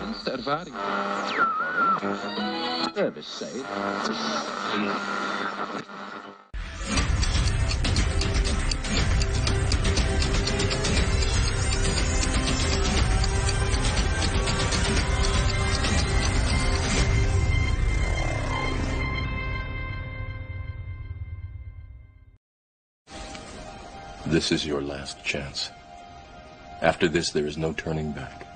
Minste ervaring. This is your last chance. After this, there is no turning back.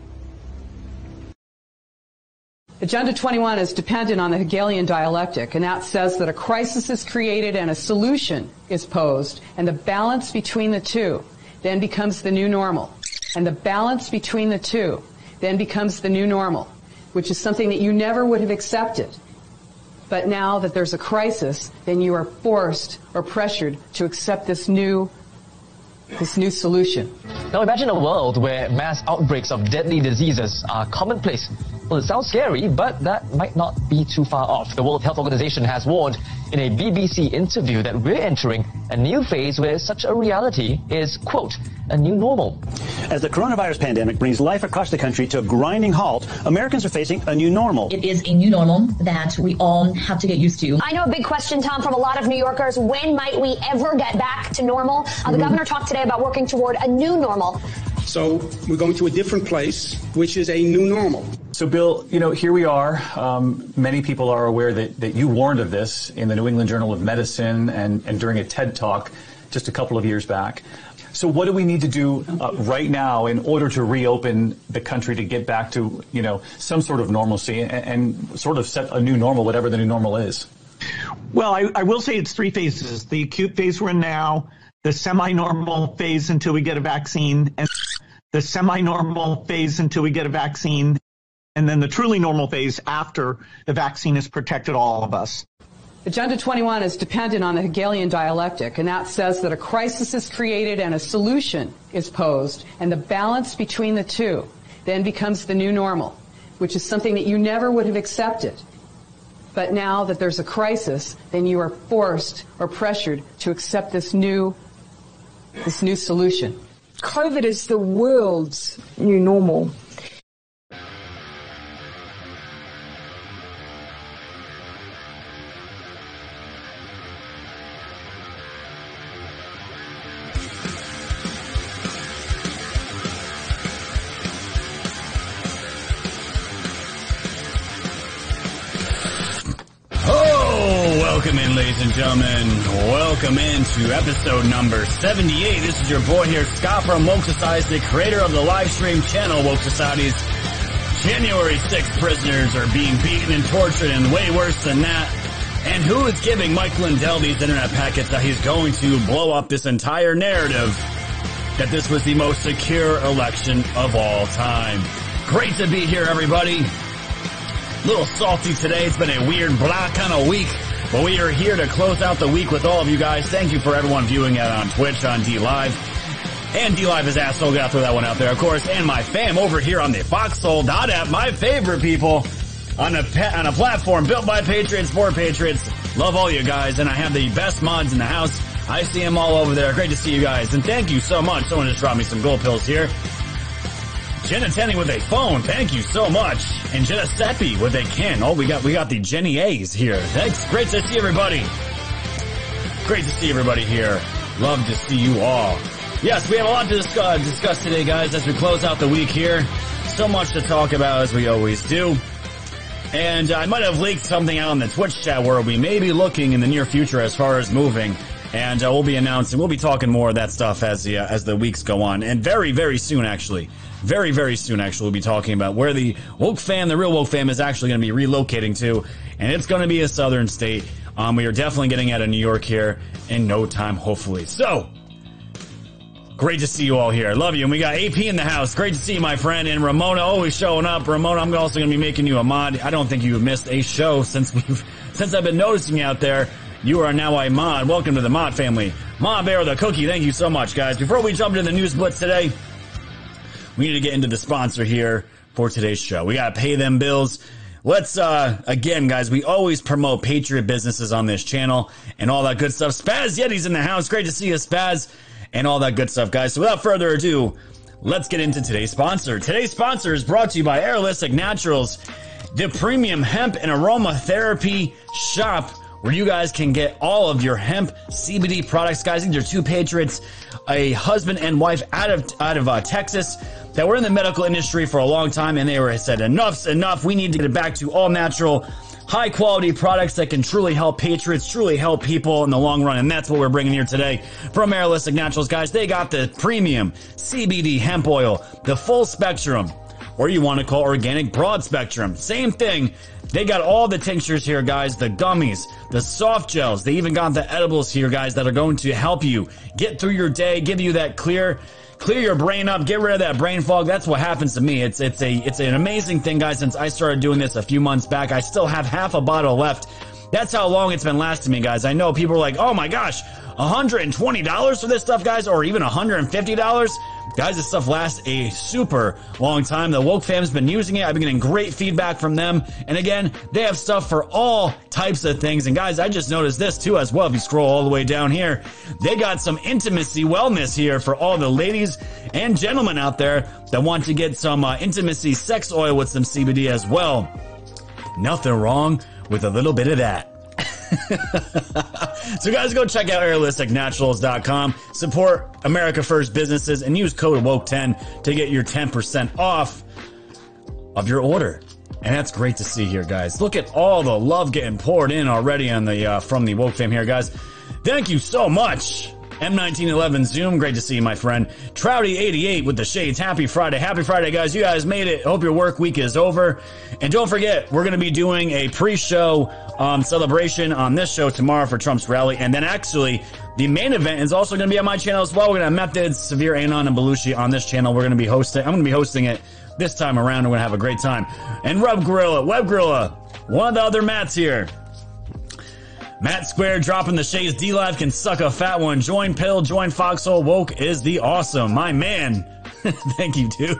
Agenda 21 is dependent on the Hegelian dialectic, and that says that a crisis is created and a solution is posed, and the balance between the two then becomes the new normal. And the balance between the two then becomes the new normal, which is something that you never would have accepted. But now that there's a crisis, then you are forced or pressured to accept this new this new solution. Now imagine a world where mass outbreaks of deadly diseases are commonplace. Well, it sounds scary, but that might not be too far off. The World Health Organization has warned in a BBC interview that we're entering a new phase where such a reality is, quote, a new normal. As the coronavirus pandemic brings life across the country to a grinding halt, Americans are facing a new normal. It is a new normal that we all have to get used to. I know a big question, Tom, from a lot of New Yorkers. When might we ever get back to normal? Uh, the Mm-hmm. governor talked today about working toward a new normal. So we're going to a different place, which is a new normal. So, Bill, you know, here we are. Um, many people are aware that, that you warned of this in the New England Journal of Medicine and, and during a TED talk just a couple of years back. So, what do we need to do uh, right now in order to reopen the country to get back to, you know, some sort of normalcy and, and sort of set a new normal, whatever the new normal is? Well, I, I will say it's three phases. The acute phase we're in now, the semi-normal phase until we get a vaccine, and the semi-normal phase until we get a vaccine, and then the truly normal phase after the vaccine has protected all of us. Agenda 21 is dependent on the Hegelian dialectic, and that says that a crisis is created and a solution is posed, and the balance between the two then becomes the new normal, which is something that you never would have accepted. But now that there's a crisis, then you are forced or pressured to accept this new, this new solution. COVID is the world's new normal. And gentlemen. Welcome into episode number 78. This is your boy here, Scott from Woke Society, the creator of the live stream channel Woke Society's January 6th prisoners are being beaten and tortured and way worse than that. And who is giving Mike Lindell these internet packets that he's going to blow up this entire narrative that this was the most secure election of all time. Great to be here, everybody little salty today. It's been a weird, blah kind of week. But we are here to close out the week with all of you guys. Thank you for everyone viewing it on Twitch, on D Live. And D Live is asshole. Gotta throw that one out there, of course. And my fam over here on the Foxhole app, my favorite people on a pa- on a platform built by Patriots for Patriots. Love all you guys, and I have the best mods in the house. I see them all over there. Great to see you guys, and thank you so much. Someone just dropped me some gold pills here. Jenna Tenny with a phone. Thank you so much. And Jenna Seppi with a can. Oh, we got we got the Jenny A's here. Thanks. Great to see everybody. Great to see everybody here. Love to see you all. Yes, we have a lot to discuss, discuss today, guys, as we close out the week here. So much to talk about as we always do. And I might have leaked something out on the Twitch chat where we may be looking in the near future as far as moving. And uh, we'll be announcing, we'll be talking more of that stuff as the uh, as the weeks go on, and very very soon actually, very very soon actually we'll be talking about where the woke fam, the real woke fam, is actually going to be relocating to, and it's going to be a southern state. Um, we are definitely getting out of New York here in no time, hopefully. So, Great to see you all here. I love you. And we got AP in the house. Great to see you, my friend. And Ramona always showing up. Ramona, I'm also going to be making you a mod. I don't think you've missed a show since we've, since I've been noticing you out there. You are now a mod. Welcome to the mod family. Mod Bear the Cookie. Thank you so much, guys. Before we jump into the news blitz today, we need to get into the sponsor here for today's show. We got to pay them bills. Let's, uh, again, guys, we always promote Patriot businesses on this channel and all that good stuff. Spaz Yeti's in the house. Great to see you, Spaz and all that good stuff, guys. So without further ado, let's get into today's sponsor. Today's sponsor is brought to you by Aerolistic Naturals, the premium hemp and aromatherapy shop where you guys can get all of your hemp CBD products. Guys, these are two patriots, a husband and wife out of out of uh, Texas that were in the medical industry for a long time, and they were said enough's enough. We need to get it back to all natural high quality products that can truly help patriots, truly help people in the long run. And that's what we're bringing here today from Aerolistic Naturals, guys. They got the premium CBD hemp oil, the full spectrum, or you want to call organic broad spectrum. Same thing. They got all the tinctures here, guys, the gummies, the soft gels. They even got the edibles here, guys, that are going to help you get through your day, give you that clear clear your brain up, get rid of that brain fog. That's what happens to me. It's it's a it's an amazing thing, guys. Since I started doing this a few months back, I still have half a bottle left. That's how long it's been lasting me, guys. I know people are like, "Oh my gosh, $120 for this stuff, guys, or even $150." Guys, this stuff lasts a super long time. The Woke fam's been using it. I've been getting great feedback from them. And again, they have stuff for all types of things. And guys, I just noticed this too as well. If you scroll all the way down here, they got some intimacy wellness here for all the ladies and gentlemen out there that want to get some uh, intimacy sex oil with some CBD as well. Nothing wrong with a little bit of that. So guys, go check out aerolisticnaturals.com. Support America First businesses and use code WOKE10 to get your 10% off of your order. And that's great to see here, guys. Look at all the love getting poured in already on the uh, from the woke fam here, guys. Thank you so much. M1911 Zoom, great to see you, my friend. Trouty88 with the shades. Happy Friday. Happy Friday, guys. You guys made it. Hope your work week is over. And don't forget, we're going to be doing a pre-show um, celebration on this show tomorrow for Trump's rally. And then actually, the main event is also going to be on my channel as well. We're going to have Methods, Severe Anon, and Belushi on this channel. We're going to be hosting, I'm going to be hosting it this time around. We're going to have a great time. And Web Gorilla, Web Gorilla, one of the other Mats here. Matt Square dropping the shades. D Live can suck a fat one. Join Pill, join Foxhole. Woke is the awesome. My man. Thank you, dude.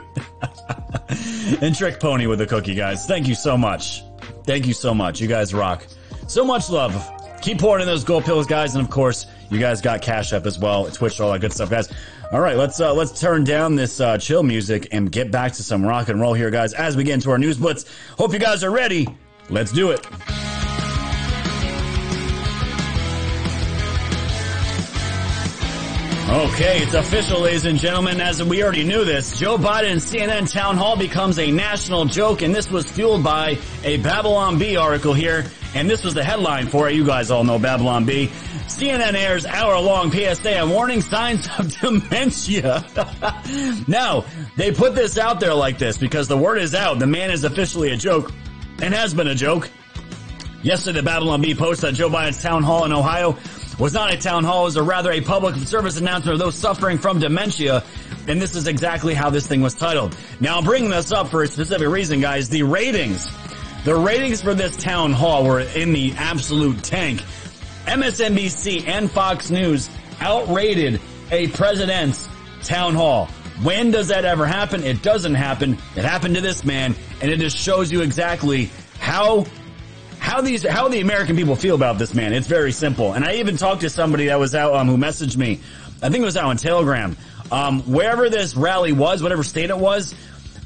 and Trick Pony with the cookie, guys. Thank you so much. Thank you so much. You guys rock. So much love. Keep pouring in those gold pills, guys. And of course, you guys got Cash App as well. Twitch, all that good stuff, guys. All right, let's uh, let's turn down this uh, chill music and get back to some rock and roll here, guys. As we get into our news blitz. Hope you guys are ready. Let's do it. Okay, it's official, ladies and gentlemen. As we already knew this, Joe Biden's CNN town hall becomes a national joke, and this was fueled by a Babylon Bee article here. And this was the headline for it. You guys all know Babylon Bee. CNN airs hour-long PSA on warning signs of dementia. now, they put this out there like this because the word is out. The man is officially a joke and has been a joke. Yesterday, Babylon Bee posted that Joe Biden's town hall in Ohio was not a town hall, it was a rather a public service announcement of those suffering from dementia. And this is exactly how this thing was titled. Now I'm bringing this up for a specific reason, guys. The ratings, the ratings for this town hall were in the absolute tank. MSNBC and Fox News outrated a president's town hall. When does that ever happen? It doesn't happen. It happened to this man, and it just shows you exactly how how these how the American people feel about this man. It's very simple. And I even talked to somebody that was out um, who messaged me. I think it was out on Telegram. Um, wherever this rally was, whatever state it was,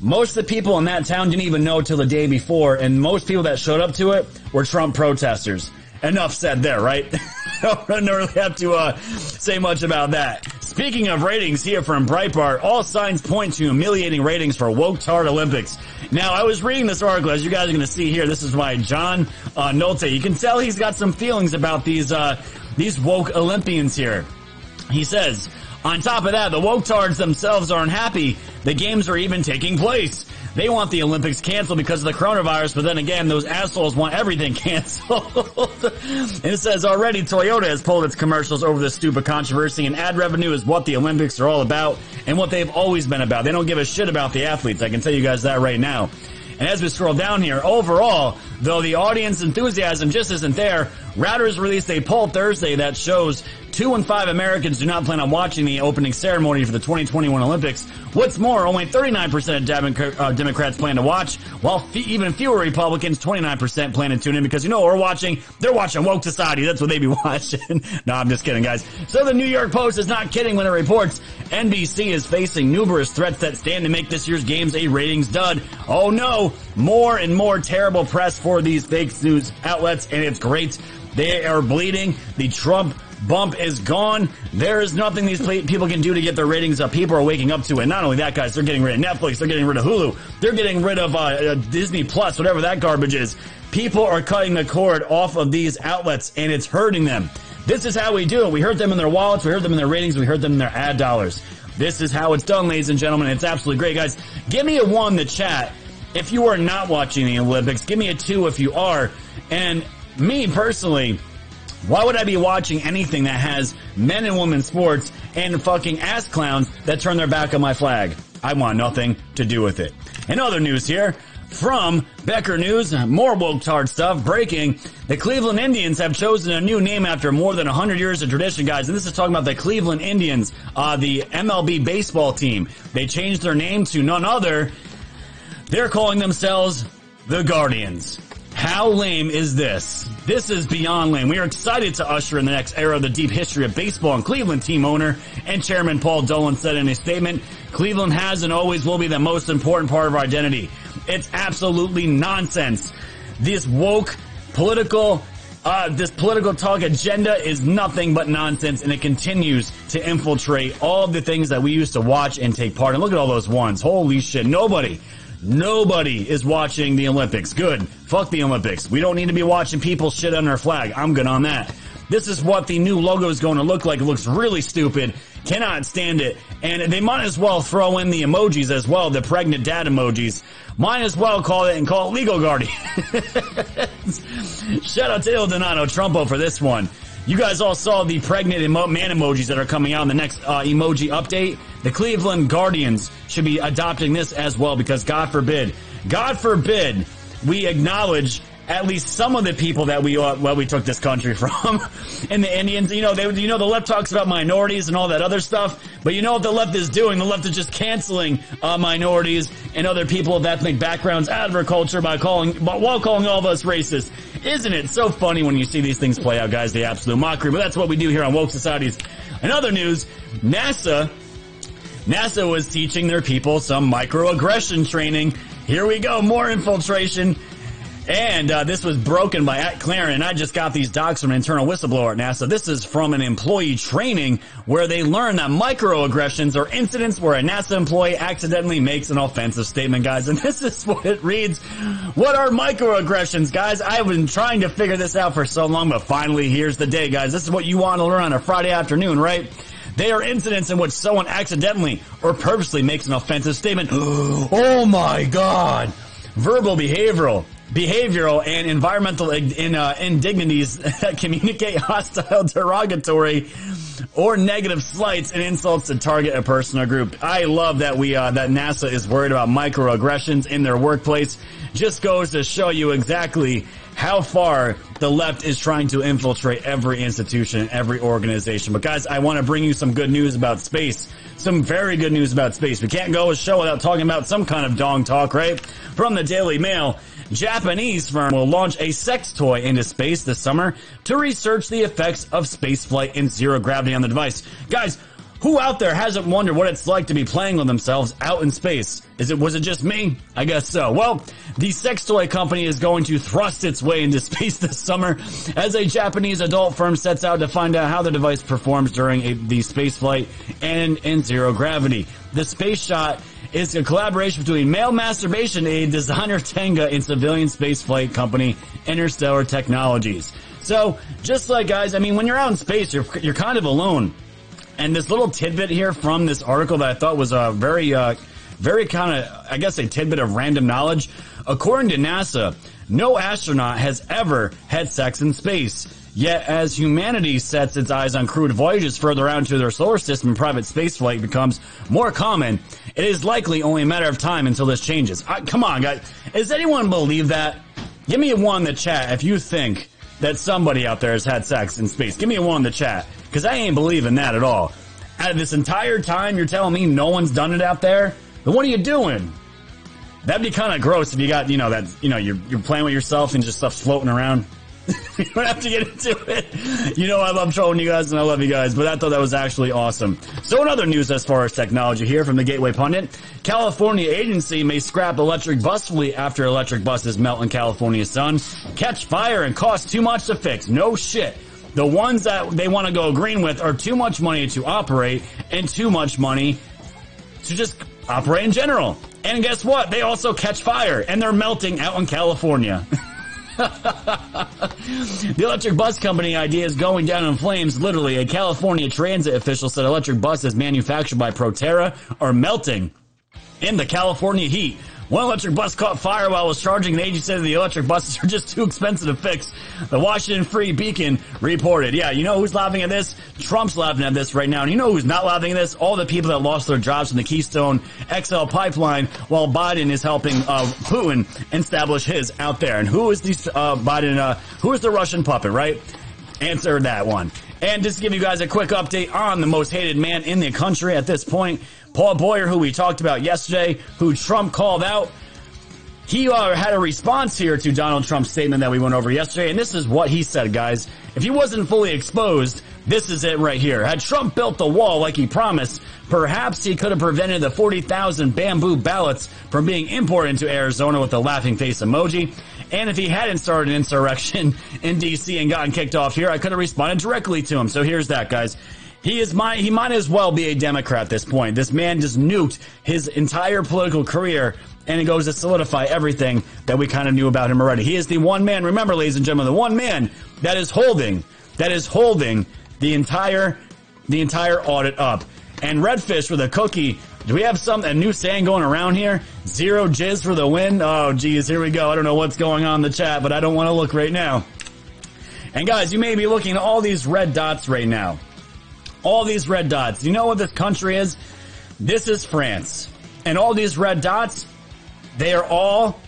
most of the people in that town didn't even know till the day before, and most people that showed up to it were Trump protesters. Enough said there, right? don't really have to uh, say much about that. Speaking of ratings here from Breitbart, all signs point to humiliating ratings for woke tard Olympics. Now, I was reading this article, as you guys are going to see here. This is by John uh, Nolte. You can tell he's got some feelings about these uh, these woke Olympians here. He says, on top of that, the woke tards themselves aren't happy. The games are even taking place. They want the Olympics canceled because of the coronavirus, but then again, those assholes want everything canceled. and it says already Toyota has pulled its commercials over this stupid controversy and ad revenue is what the Olympics are all about and what they've always been about. They don't give a shit about the athletes. I can tell you guys that right now. And as we scroll down here, overall, though the audience enthusiasm just isn't there, Reuters released a poll Thursday that shows two in five Americans do not plan on watching the opening ceremony for the 2021 Olympics. What's more, only 39% of uh, Democrats plan to watch, while even fewer Republicans, 29% plan to tune in because you know we're watching, they're watching Woke Society. That's what they be watching. no, I'm just kidding, guys. So the New York Post is not kidding when it reports NBC is facing numerous threats that stand to make this year's games a ratings dud. Oh no, more and more terrible press for these fake news outlets, and it's great. They are bleeding. The Trump bump is gone. There is nothing these people can do to get their ratings up. People are waking up to it. Not only that, guys, they're getting rid of Netflix. They're getting rid of Hulu. They're getting rid of uh, uh, Disney Plus, whatever that garbage is. People are cutting the cord off of these outlets, and it's hurting them. This is how we do it. We hurt them in their wallets. We hurt them in their ratings. We hurt them in their ad dollars. This is how it's done, ladies and gentlemen. It's absolutely great, guys. Give me a one in the chat if you are not watching the Olympics. Give me a two if you are. And me personally, why would I be watching anything that has men and women sports and fucking ass clowns that turn their back on my flag? I want nothing to do with it. In other news here, from Becker News, more woke hard stuff breaking. The Cleveland Indians have chosen a new name after more than 100 years of tradition, guys. And this is talking about the Cleveland Indians, uh, the MLB baseball team. They changed their name to none other. They're calling themselves the Guardians. How lame is this? This is beyond lame. We are excited to usher in the next era of the deep history of baseball and Cleveland team owner and chairman Paul Dolan said in a statement, Cleveland has and always will be the most important part of our identity. It's absolutely nonsense. This woke political uh, this political talk agenda is nothing but nonsense and it continues to infiltrate all the things that we used to watch and take part in. Look at all those ones. Holy shit. Nobody Nobody is watching the Olympics. Good. Fuck the Olympics. We don't need to be watching people shit on our flag. I'm good on that. This is what the new logo is going to look like. It looks really stupid. Cannot stand it. And they might as well throw in the emojis as well, the pregnant dad emojis. Might as well call it and call it legal guardian. Shout out to Il Donato Trumpo for this one. You guys all saw the pregnant emo- man emojis that are coming out in the next uh, emoji update. The Cleveland Guardians should be adopting this as well because God forbid, God forbid, we acknowledge at least some of the people that we uh, well we took this country from. And the Indians you know they you know the left talks about minorities and all that other stuff but you know what the left is doing? The left is just canceling uh, minorities and other people of ethnic backgrounds out of our culture by calling while calling all of us racist isn't it so funny when you see these things play out guys the absolute mockery? But that's what we do here on woke societies in other news. NASA NASA was teaching their people some microaggression training. Here we go more infiltration and uh, this was broken by at Clarin. I just got these docs from an internal whistleblower at NASA. This is from an employee training where they learn that microaggressions are incidents where a NASA employee accidentally makes an offensive statement, guys. And this is what it reads. What are microaggressions, guys? I've been trying to figure this out for so long, but finally here's the day, guys. This is what you want to learn on a Friday afternoon, right? They are incidents in which someone accidentally or purposely makes an offensive statement. oh my god! Verbal behavioral behavioral and environmental in, uh, indignities that communicate hostile, derogatory, or negative slights and insults to target a person or group. I love that we uh, that NASA is worried about microaggressions in their workplace. Just goes to show you exactly how far the left is trying to infiltrate every institution, every organization. But guys, I want to bring you some good news about space. Some very good news about space. We can't go a show without talking about some kind of dong talk, right? From the Daily Mail. Japanese firm will launch a sex toy into space this summer to research the effects of spaceflight and zero gravity on the device. Guys, who out there hasn't wondered what it's like to be playing with themselves out in space? Is it, was it just me? I guess so. Well, the sex toy company is going to thrust its way into space this summer as a Japanese adult firm sets out to find out how the device performs during a, the space flight and in zero gravity. The space shot is a collaboration between male masturbation aid designer Tenga and civilian spaceflight company Interstellar Technologies. So, just like guys, I mean, when you're out in space, you're, you're kind of alone. And this little tidbit here from this article that I thought was a very, uh, very kind of, I guess, a tidbit of random knowledge. According to NASA, no astronaut has ever had sex in space. Yet, as humanity sets its eyes on crewed voyages further out into their solar system private spaceflight becomes more common, it is likely only a matter of time until this changes. I, come on, guys. Does anyone believe that? Give me a one in the chat if you think that somebody out there has had sex in space. Give me a one in the chat. Because I ain't believing that at all. Out of this entire time, you're telling me no one's done it out there? Then what are you doing? That'd be kind of gross if you got, you know, that, you know, you're, you're playing with yourself and just stuff floating around. you don't have to get into it. You know, I love trolling you guys and I love you guys, but I thought that was actually awesome. So in other news as far as technology here from the Gateway Pundit, California agency may scrap electric bus fleet after electric buses melt in California's sun, catch fire and cost too much to fix. No shit. The ones that they want to go green with are too much money to operate and too much money to just operate in general. And guess what? They also catch fire and they're melting out in California. the electric bus company idea is going down in flames. Literally, a California transit official said electric buses manufactured by Proterra are melting in the California heat. One electric bus caught fire while it was charging. The agency said the electric buses are just too expensive to fix. The Washington Free Beacon reported. Yeah, you know who's laughing at this? Trump's laughing at this right now. And you know who's not laughing at this? All the people that lost their jobs in the Keystone XL pipeline while Biden is helping uh, Putin establish his out there. And who is this uh, Biden? Uh, who is the Russian puppet? Right? Answer that one. And just to give you guys a quick update on the most hated man in the country at this point, Paul Boyer, who we talked about yesterday, who Trump called out. He uh, had a response here to Donald Trump's statement that we went over yesterday, and this is what he said, guys. If he wasn't fully exposed, this is it right here. Had Trump built the wall like he promised, perhaps he could have prevented the 40,000 bamboo ballots from being imported into Arizona with the laughing face emoji. And if he hadn't started an insurrection in DC and gotten kicked off here, I could have responded directly to him. So here's that, guys. He is my, he might as well be a Democrat at this point. This man just nuked his entire political career and it goes to solidify everything that we kind of knew about him already. He is the one man, remember ladies and gentlemen, the one man that is holding, that is holding the entire, the entire audit up. And Redfish with a cookie, do we have some, a new saying going around here? Zero jizz for the win? Oh geez, here we go. I don't know what's going on in the chat, but I don't want to look right now. And guys, you may be looking at all these red dots right now all these red dots. You know what this country is? This is France. And all these red dots, they are all,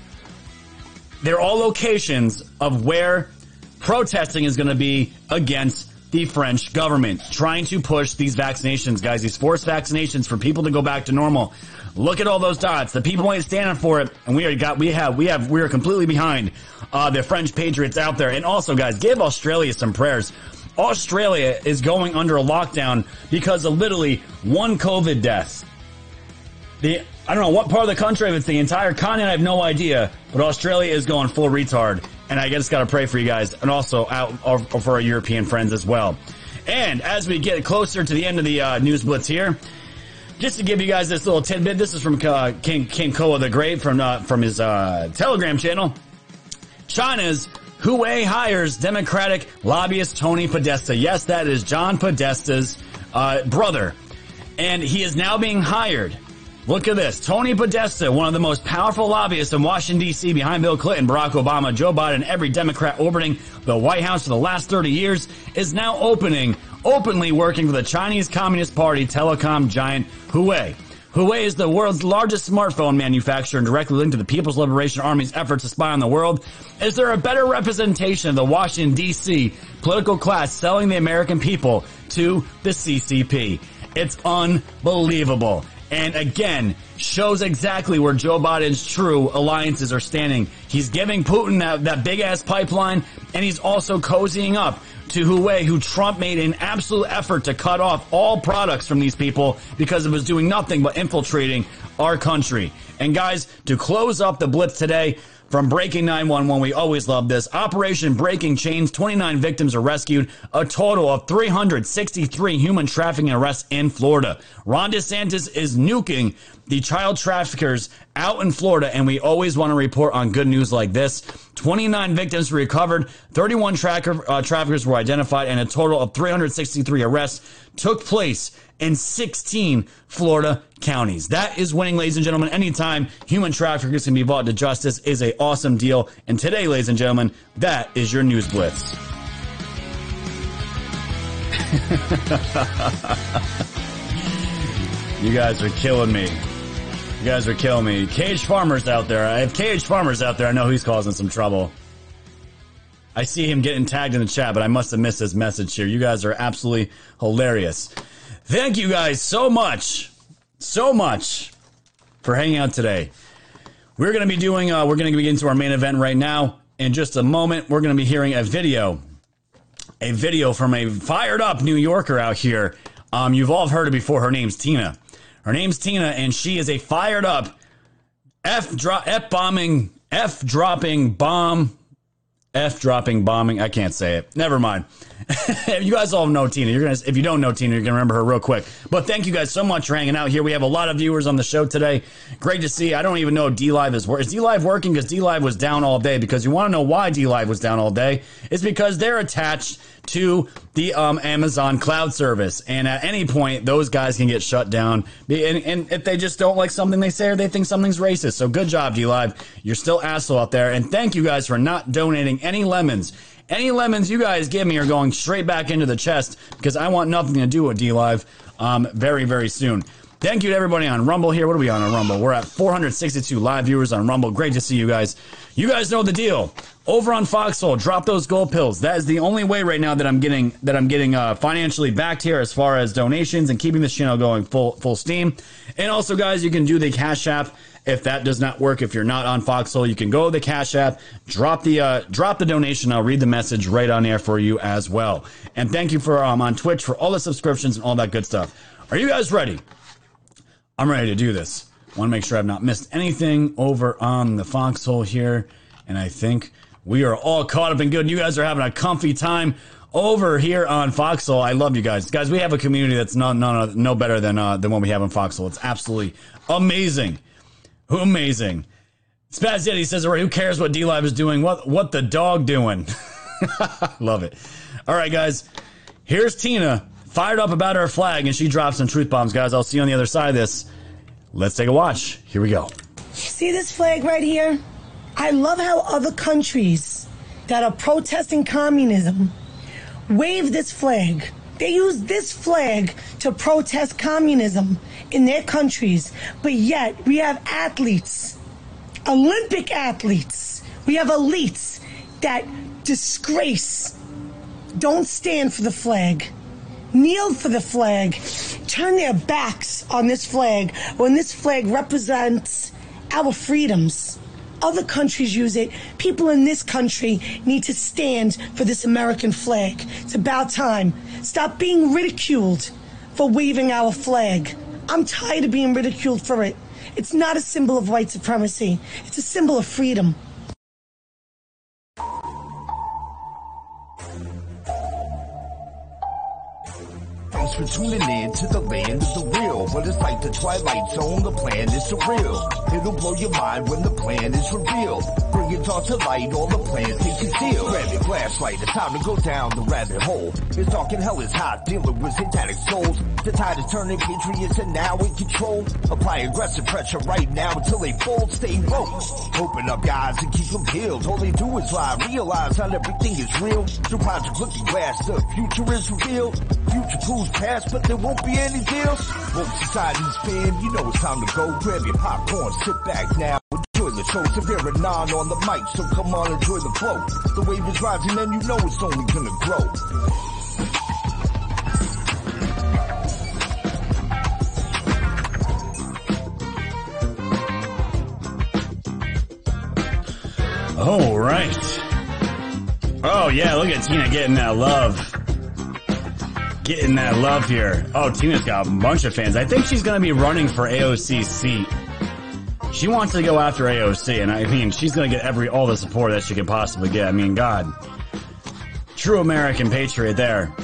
they're all locations of where protesting is going to be against the French government trying to push these vaccinations, guys, these forced vaccinations for people to go back to normal. Look at all those dots. The people ain't standing for it, and we are got we have we have we are completely behind uh, the French patriots out there. And also, guys, give Australia some prayers. Australia is going under a lockdown because of literally one COVID death. The I don't know what part of the country, if it's the entire continent, I have no idea. But Australia is going full retard, and I just got to pray for you guys, and also out for our European friends as well. And as we get closer to the end of the uh, news blitz here, just to give you guys this little tidbit, this is from uh, King King Koa the Great from uh, from his uh, Telegram channel. China's Huawei hires Democratic lobbyist Tony Podesta. Yes, that is John Podesta's uh, brother. And he is now being hired. Look at this. Tony Podesta, one of the most powerful lobbyists in Washington, D.C., behind Bill Clinton, Barack Obama, Joe Biden, every Democrat orbiting the White House for the last 30 years, is now opening, openly working for the Chinese Communist Party telecom giant Huawei. Huawei is the world's largest smartphone manufacturer and directly linked to the People's Liberation Army's efforts to spy on the world. Is there a better representation of the Washington DC political class selling the American people to the CCP? It's unbelievable. And again, shows exactly where Joe Biden's true alliances are standing. He's giving Putin that, that big ass pipeline and he's also cozying up to Huawei, who Trump made an absolute effort to cut off all products from these people because it was doing nothing but infiltrating our country. And guys, to close up the blitz today, from Breaking 911, we always love this. Operation Breaking Chains, 29 victims are rescued, a total of 363 human trafficking arrests in Florida. Ron DeSantis is nuking the child traffickers out in Florida, and we always want to report on good news like this. 29 victims were recovered, 31 tracker, uh, traffickers were identified, and a total of 363 arrests. took place in 16 Florida counties. That is winning, ladies and gentlemen. Anytime human traffickers can be brought to justice is a awesome deal. And today, ladies and gentlemen, that is your news blitz. you guys are killing me. You guys are killing me. Cage farmers out there. I have cage farmers out there. I know he's causing some trouble. I see him getting tagged in the chat, but I must have missed his message here. You guys are absolutely hilarious. Thank you guys so much, so much for hanging out today. We're going to be doing, uh, we're going to be getting our main event right now. In just a moment, we're going to be hearing a video, a video from a fired up New Yorker out here. Um, you've all heard it before. Her name's Tina. Her name's Tina, and she is a fired up F drop F bombing F dropping bomb F dropping bombing. I can't say it. Never mind. you guys all know Tina. You're gonna if you don't know Tina, you're gonna remember her real quick. But thank you guys so much for hanging out here. We have a lot of viewers on the show today. Great to see. I don't even know D Live is. Is D Live working? Because D Live was down all day. Because you want to know why D Live was down all day? It's because they're attached to the um, Amazon cloud service, and at any point, those guys can get shut down. And, and if they just don't like something they say or they think something's racist, so good job, D Live. You're still asshole out there, and thank you guys for not donating any lemons. Any lemons you guys give me are going straight back into the chest because I want nothing to do with D Live um, very, very soon. Thank you to everybody on Rumble here. What are we on on Rumble? We're at 462 live viewers on Rumble. Great to see you guys. You guys know the deal. Over on Foxhole, drop those gold pills. That is the only way right now that I'm getting that I'm getting uh, financially backed here as far as donations and keeping this channel going full full steam. And also, guys, you can do the Cash App if that does not work. If you're not on Foxhole, you can go to the Cash App, drop the uh, drop the donation. I'll read the message right on air for you as well. And thank you for um, on Twitch for all the subscriptions and all that good stuff. Are you guys ready? I'm ready to do this. Want to make sure I've not missed anything over on the Foxhole here, and I think we are all caught up and good. And You guys are having a comfy time over here on Foxhole. I love you guys, guys. We have a community that's no no no, no better than uh, than what we have in Foxhole. It's absolutely amazing, amazing. Spaz Yeti says, "Who cares what D Live is doing? What what the dog doing?" love it. All right, guys. Here's Tina fired up about her flag, and she drops some truth bombs, guys. I'll see you on the other side of this. Let's take a watch. Here we go. See this flag right here? I love how other countries that are protesting communism wave this flag. They use this flag to protest communism in their countries, but yet we have athletes, Olympic athletes, we have elites that disgrace, don't stand for the flag kneel for the flag, turn their backs on this flag when this flag represents our freedoms. Other countries use it. People in this country need to stand for this American flag. It's about time. Stop being ridiculed for waving our flag. I'm tired of being ridiculed for it. It's not a symbol of white supremacy. It's a symbol of freedom. For tuning in to the land of the real. But it's like the Twilight Zone, the plan is surreal. It'll blow your mind when the plan is revealed. It all to light, all the plans they conceal. Grab your flashlight, it's time to go down the rabbit hole. It's dark and hell is hot, dealing with satanic souls. The tide is turning, patriots are now in control. Apply aggressive pressure right now until they fold, stay woke. Open up guys and keep them peeled. All they do is lie, realize not everything is real. Through Project Looking Glass, the future is revealed. Future proves past, but there won't be any deals. Woke society's fam, you know it's time to go. Grab your popcorn, sit back now. The show, Severe Anon on the mic, so come on, enjoy the flow. The wave is rising and you know it's only gonna grow. All right. Oh yeah, look at Tina getting that love. Getting that love here. Oh, Tina's got a bunch of fans. I think she's gonna be running for AOC seat. She wants to go after AOC, and I mean, she's gonna get every all the support that she can possibly get. I mean, God, true American patriot there.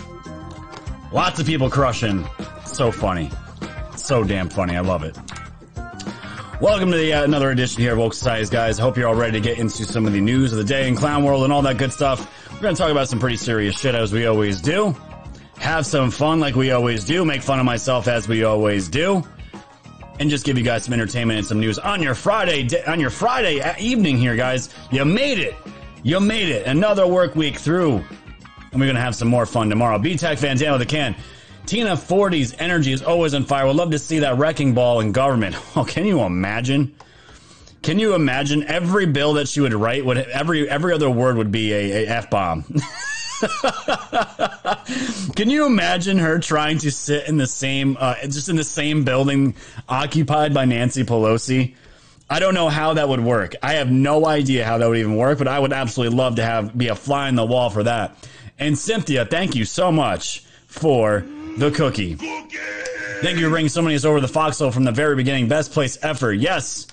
Lots of people crushing. So funny, so damn funny. I love it. Welcome to the, uh, another edition here of Woke Societies, guys. I hope you're all ready to get into some of the news of the day in clown world and all that good stuff. We're going to talk about some pretty serious shit as we always do. have some fun like we always do, make fun of myself as we always do, and just give you guys some entertainment and some news on your Friday on your Friday evening here, guys. You made it. You made it. Another work week through. And we're to have some more fun tomorrow. B-Tech Van Dam with a can. Tina Forte's energy is always on fire. Would love to see that wrecking ball in government. Oh, can you imagine? Can you imagine every bill that she would write would every every other word would be a, a f bomb. Can you imagine her trying to sit in the same, uh, just in the same building occupied by Nancy Pelosi? I don't know how that would work. I have no idea how that would even work, but I would absolutely love to have be a fly in the wall for that. And Cynthia, thank you so much for the cookie. Thank you for bringing so many us over the foxhole from the very beginning. Best place ever. Yes.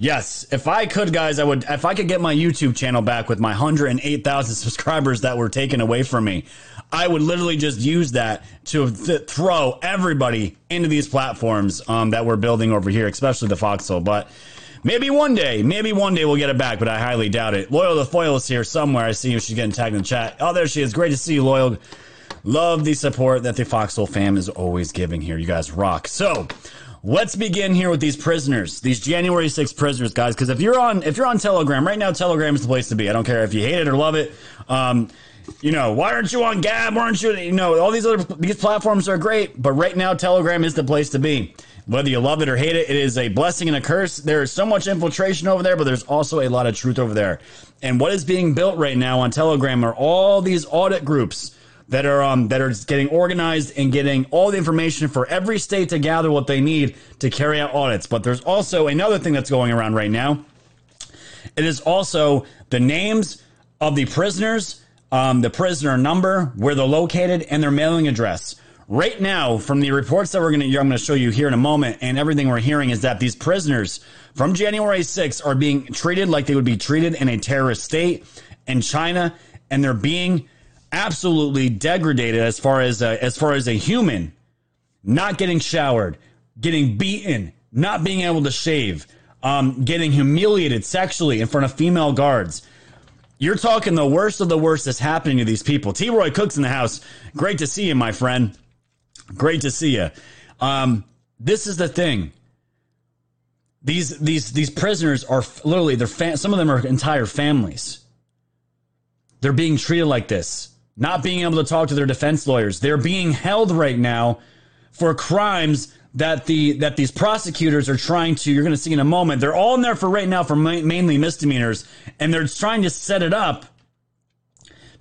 Yes, if I could, guys, I would. If I could get my YouTube channel back with my 108,000 subscribers that were taken away from me, I would literally just use that to th- throw everybody into these platforms um, that we're building over here, especially the Foxhole. But maybe one day, maybe one day we'll get it back, but I highly doubt it. Loyal the Foil is here somewhere. I see you. She's getting tagged in the chat. Oh, there she is. Great to see you, Loyal. Love the support that the Foxhole fam is always giving here. You guys rock. So, Let's begin here with these prisoners, these January 6th prisoners, guys. Because if you're on if you're on Telegram right now, Telegram is the place to be. I don't care if you hate it or love it. Um, you know, why aren't you on Gab? Why aren't you? You know, all these other these platforms are great, but right now Telegram is the place to be. Whether you love it or hate it, it is a blessing and a curse. There is so much infiltration over there, but there's also a lot of truth over there. And what is being built right now on Telegram are all these audit groups that are um, that are getting organized and getting all the information for every state to gather what they need to carry out audits. But there's also another thing that's going around right now. It is also the names of the prisoners, um, the prisoner number, where they're located, and their mailing address. Right now, from the reports that we're going to, I'm going to show you here in a moment, and everything we're hearing is that these prisoners from January 6th are being treated like they would be treated in a terrorist state in China, and they're being absolutely degraded as far as a, as far as a human, not getting showered, getting beaten, not being able to shave, um, getting humiliated sexually in front of female guards. You're talking the worst of the worst that's happening to these people. T. Roy Cook's in the house. Great to see you, my friend. Great to see you. Um, this is the thing. These these these prisoners are literally they're fam- some of them are entire families. They're being treated like this not being able to talk to their defense lawyers. They're being held right now for crimes that the that these prosecutors are trying to you're going to see in a moment they're all in there for right now for ma- mainly misdemeanors and they're trying to set it up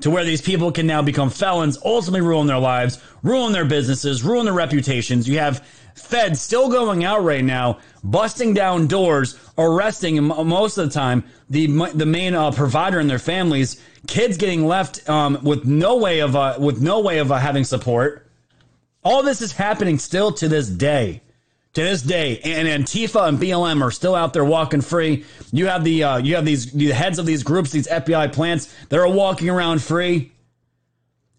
to where these people can now become felons ultimately ruin their lives ruin their businesses ruin their reputations you have feds still going out right now busting down doors arresting most of the time the the main uh, provider and their families kids getting left um, with no way of uh, with no way of uh, having support. All this is happening still to this day. To this day, and Antifa and BLM are still out there walking free. You have the uh, you have these the heads of these groups, these FBI plants, that are walking around free,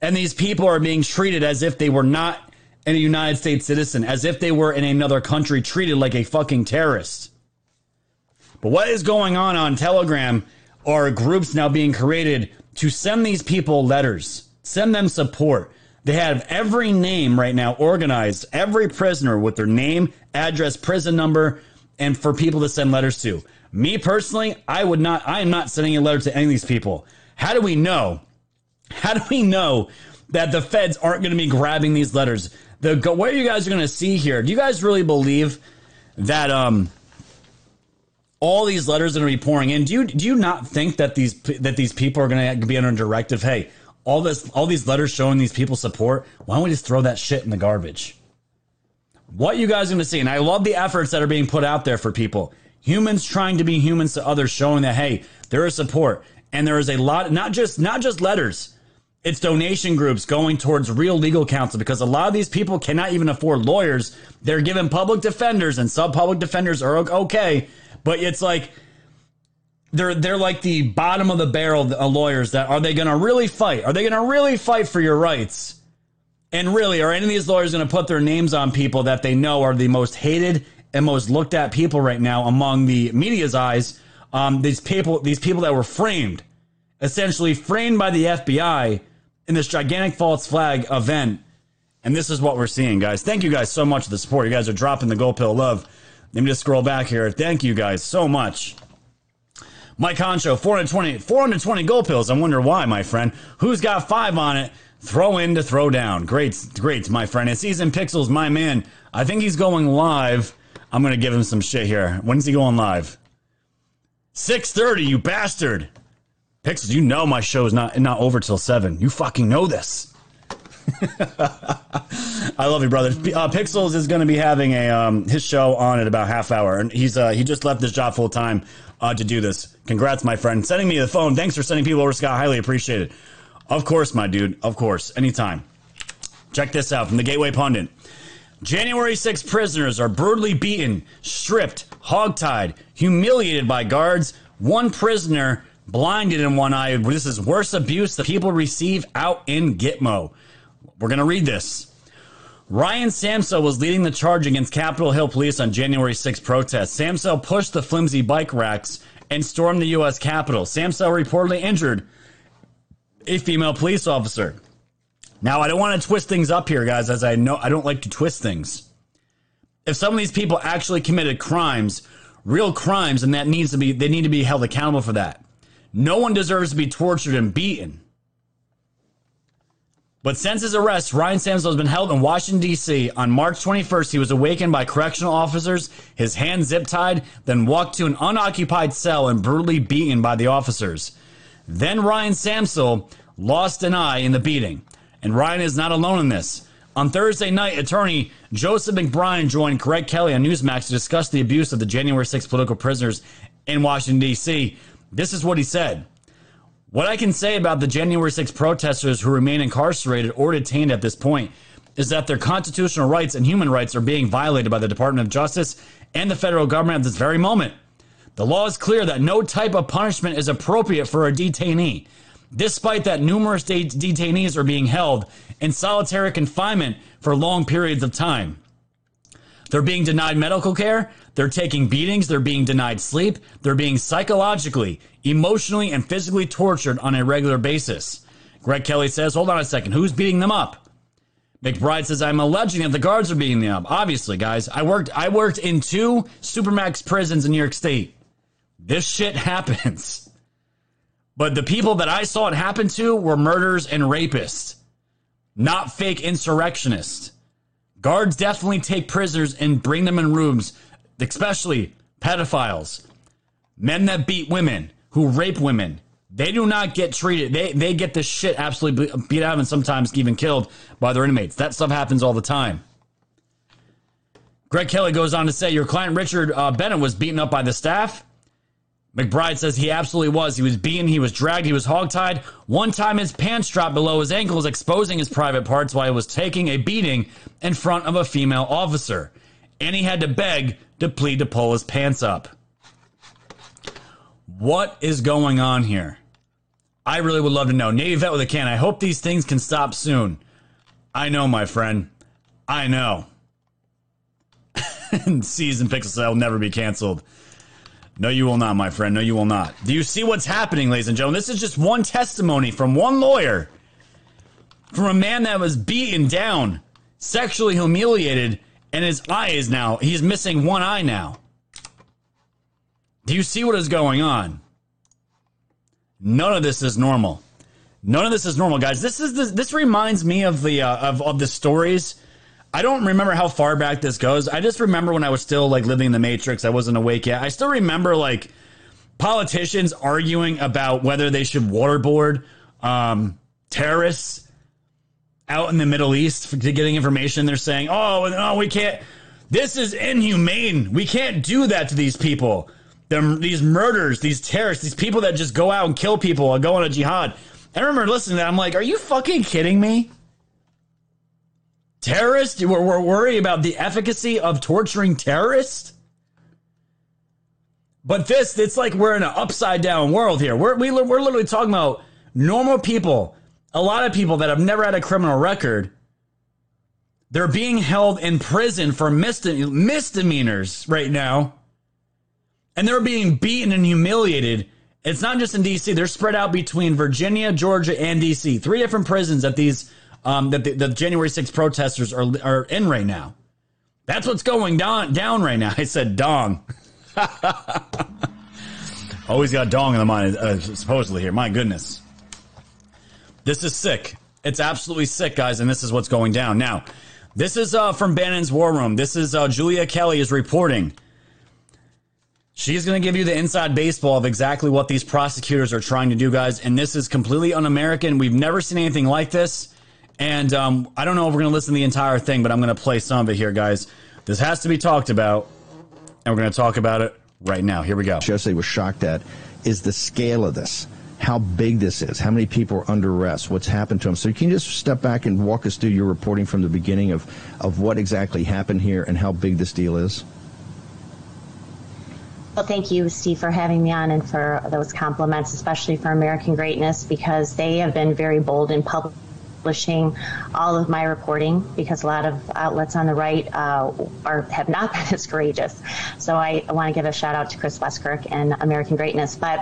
and these people are being treated as if they were not a United States citizen, as if they were in another country, treated like a fucking terrorist. But what is going on on Telegram are groups now being created to send these people letters, send them support. They have every name right now organized, every prisoner with their name, address, prison number, and for people to send letters to. Me personally, I would not, I am not sending a letter to any of these people. How do we know? How do we know that the feds aren't going to be grabbing these letters? The what you guys are going to see here? Do you guys really believe that um all these letters are going to be pouring in. Do you do you not think that these that these people are going to be under directive? Hey, all this all these letters showing these people support. Why don't we just throw that shit in the garbage? What you guys going to see? And I love the efforts that are being put out there for people. Humans trying to be humans to others, showing that hey, there is support, and there is a lot. Not just not just letters. It's donation groups going towards real legal counsel because a lot of these people cannot even afford lawyers. They're given public defenders, and sub public defenders are okay but it's like they're they're like the bottom of the barrel uh, lawyers that are they going to really fight? Are they going to really fight for your rights? And really, are any of these lawyers going to put their names on people that they know are the most hated and most looked at people right now among the media's eyes? Um, these people, these people that were framed, essentially framed by the FBI in this gigantic false flag event, And this is what we're seeing, guys. Thank you guys so much for the support. You guys are dropping the gold pill love. Let me just scroll back here. Thank you guys so much. Mike Concho, 420, 420 gold pills. I wonder why, my friend. Who's got five on it? Throw in to throw down. Great, great, my friend. It's Season Pixels, my man. I think he's going live. I'm to give him some shit here. When's he going live? 6.30, you bastard. Pixels, you know my show is not, not over till 7. You fucking know this. I love you, brother. Uh, Pixels is going to be having a um, his show on at about half hour, and he's uh, he just left his job full time uh, to do this. Congrats, my friend. Sending me the phone. Thanks for sending people over, Scott. Highly appreciated. Of course, my dude. Of course. Anytime. Check this out from the Gateway Pundit. January 6 prisoners are brutally beaten, stripped, hogtied, humiliated by guards. One prisoner blinded in one eye. This is worse abuse that people receive out in Gitmo. We're going to read this. Ryan Samsel was leading the charge against Capitol Hill police on January 6 protests. Samsel pushed the flimsy bike racks and stormed the U.S. Capitol. Samsel reportedly injured a female police officer. Now, I don't want to twist things up here, guys, as I know I don't like to twist things. If some of these people actually committed crimes, real crimes, and that needs to be, they need to be held accountable for that. No one deserves to be tortured and beaten. But since his arrest, Ryan Samsel has been held in Washington, D.C. On March 21st, he was awakened by correctional officers, his hands zip tied, then walked to an unoccupied cell and brutally beaten by the officers. Then Ryan Samsel lost an eye in the beating. And Ryan is not alone in this. On Thursday night, attorney Joseph McBride joined Greg Kelly on Newsmax to discuss the abuse of the January 6 political prisoners in Washington, D.C. This is what he said. What I can say about the January 6 protesters who remain incarcerated or detained at this point is that their constitutional rights and human rights are being violated by the Department of Justice and the federal government at this very moment. The law is clear that no type of punishment is appropriate for a detainee, despite that numerous de- detainees are being held in solitary confinement for long periods of time. They're being denied medical care. They're taking beatings. They're being denied sleep. They're being psychologically, emotionally, and physically tortured on a regular basis. Greg Kelly says, hold on a second. Who's beating them up? McBride says, I'm alleging that the guards are beating them up. Obviously, guys, I worked, I worked in two Supermax prisons in New York State. This shit happens. But the people that I saw it happen to were murderers and rapists, not fake insurrectionists. Guards definitely take prisoners and bring them in rooms, especially pedophiles, men that beat women, who rape women. They do not get treated. They they get the shit absolutely beat out and sometimes even killed by their inmates. That stuff happens all the time. Greg Kelly goes on to say, your client Richard uh, Bennett was beaten up by the staff. McBride says he absolutely was. He was beaten, he was dragged, he was hogtied. One time his pants dropped below his ankles, exposing his private parts while he was taking a beating in front of a female officer. And he had to beg to plead to pull his pants up. What is going on here? I really would love to know. Navy vet with a can. I hope these things can stop soon. I know, my friend. I know. Season Pixel will never be canceled. No, you will not, my friend. No, you will not. Do you see what's happening, ladies and gentlemen? This is just one testimony from one lawyer, from a man that was beaten down, sexually humiliated, and his eye is now, he's missing one eye now. Do you see what is going on? None of this is normal. None of this is normal, guys. This is this, this reminds me of the uh, of of the stories. I don't remember how far back this goes. I just remember when I was still like living in the Matrix. I wasn't awake yet. I still remember like politicians arguing about whether they should waterboard um, terrorists out in the Middle East for, to getting information. They're saying, "Oh, no, we can't. This is inhumane. We can't do that to these people." these murders, these terrorists, these people that just go out and kill people and go on a jihad. I remember listening to that. I'm like, are you fucking kidding me? Terrorists? We're, we're worried about the efficacy of torturing terrorists? But this, it's like we're in an upside down world here. We're, we, we're literally talking about normal people, a lot of people that have never had a criminal record. They're being held in prison for misdemeanors right now and they're being beaten and humiliated. It's not just in D.C. They're spread out between Virginia, Georgia, and D.C. Three different prisons that these um, that the, the January 6th protesters are are in right now. That's what's going down down right now. I said dong. Always got dong in the mind, uh, supposedly here. My goodness. This is sick. It's absolutely sick, guys, and this is what's going down. Now, this is uh, from Bannon's War Room. This is uh, Julie Kelly is reporting. She's going to give you the inside baseball of exactly what these prosecutors are trying to do, guys. And this is completely un American. We've never seen anything like this. And um, I don't know if we're going to listen to the entire thing, but I'm going to play some of it here, guys. This has to be talked about, and we're going to talk about it right now. Here we go. Jesse was shocked at is the scale of this, how big this is, how many people are under arrest, what's happened to them. So can you just step back and walk us through your reporting from the beginning of, of what exactly happened here and how big this deal is? Well, thank you, Steve, for having me on and for those compliments, especially for American Greatness, because they have been very bold in publishing all of my reporting because a lot of outlets on the right uh, are have not been as courageous. So I, I want to give a shout out to Chris Buskirk and American Greatness. But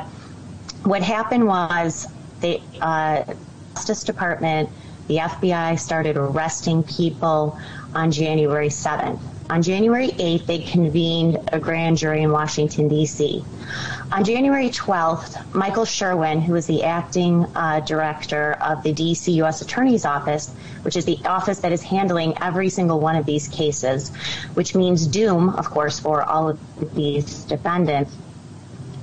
what happened was the uh, Justice Department, the FBI started arresting people on January 7th. On January 8th, they convened a grand jury in Washington, D.C. On January 12th, Michael Sherwin, who is the acting uh, director of the D.C. U.S. Attorney's Office, which is the office that is handling every single one of these cases, which means doom, of course, for all of these defendants,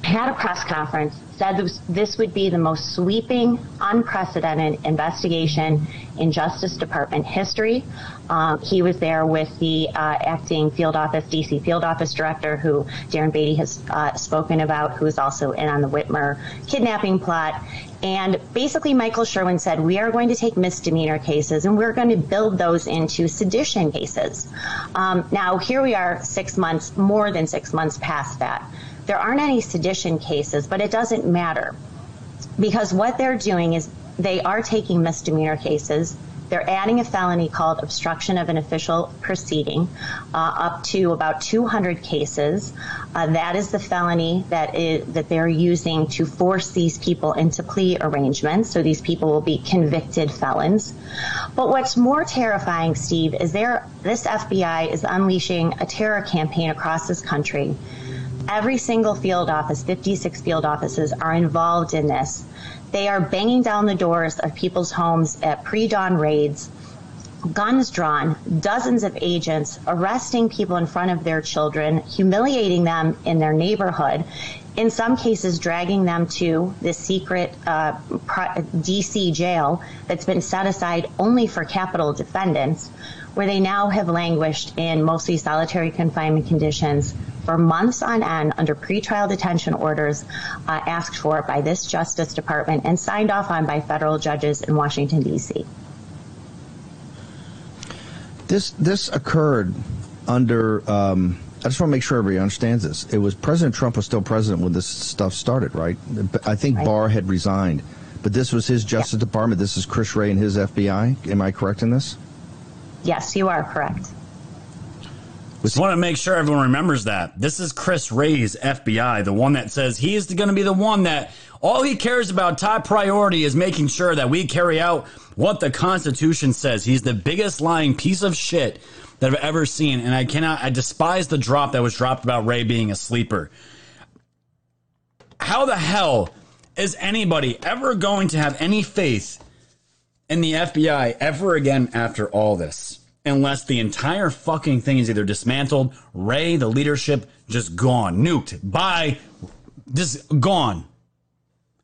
had a press conference said this, would be the most sweeping, unprecedented investigation in Justice Department history. Um, he was there with the uh, acting field office, DC field office director, who Darren Beattie has uh, spoken about, who is also in on the Whitmer kidnapping plot. And basically, Michael Sherwin said, We are going to take misdemeanor cases and we're going to build those into sedition cases. Um, now, here we are, six months, more than six months past that. There aren't any sedition cases, but it doesn't matter because what they're doing is they are taking misdemeanor cases. They're adding a felony called obstruction of an official proceeding uh, up to about 200 cases. Uh, that is the felony that is that they're using to force these people into plea arrangements. So these people will be convicted felons. But what's more terrifying, Steve, is there this FBI is unleashing a terror campaign across this country Every single field office, 56 field offices, are involved in this. They are banging down the doors of people's homes at pre dawn raids, guns drawn, dozens of agents arresting people in front of their children, humiliating them in their neighborhood, in some cases dragging them to the secret uh, DC jail that's been set aside only for capital defendants, where they now have languished in mostly solitary confinement conditions for months on end under pretrial detention orders uh, asked for by this Justice Department and signed off on by federal judges in Washington, D.C. This, this occurred under. Um, I just want to make sure everybody understands this. It was President Trump was still president when this stuff started, right? I think right. Barr had resigned, but this was his Justice yeah. Department. This is Chris Wray and his FBI. Am I correct in this? Yes, you are correct. Just want to make sure everyone remembers that. This is Chris Wray's FBI, the one that says he is going to be the one that all he cares about, top priority, is making sure that we carry out what the Constitution says. He's the biggest lying piece of shit that I've ever seen. And I cannot, I despise the drop that was dropped about Wray being a sleeper. How the hell is anybody ever going to have any faith in the FBI ever again after all this? Unless the entire fucking thing is either dismantled, Wray, the leadership, just gone, nuked, by, just gone.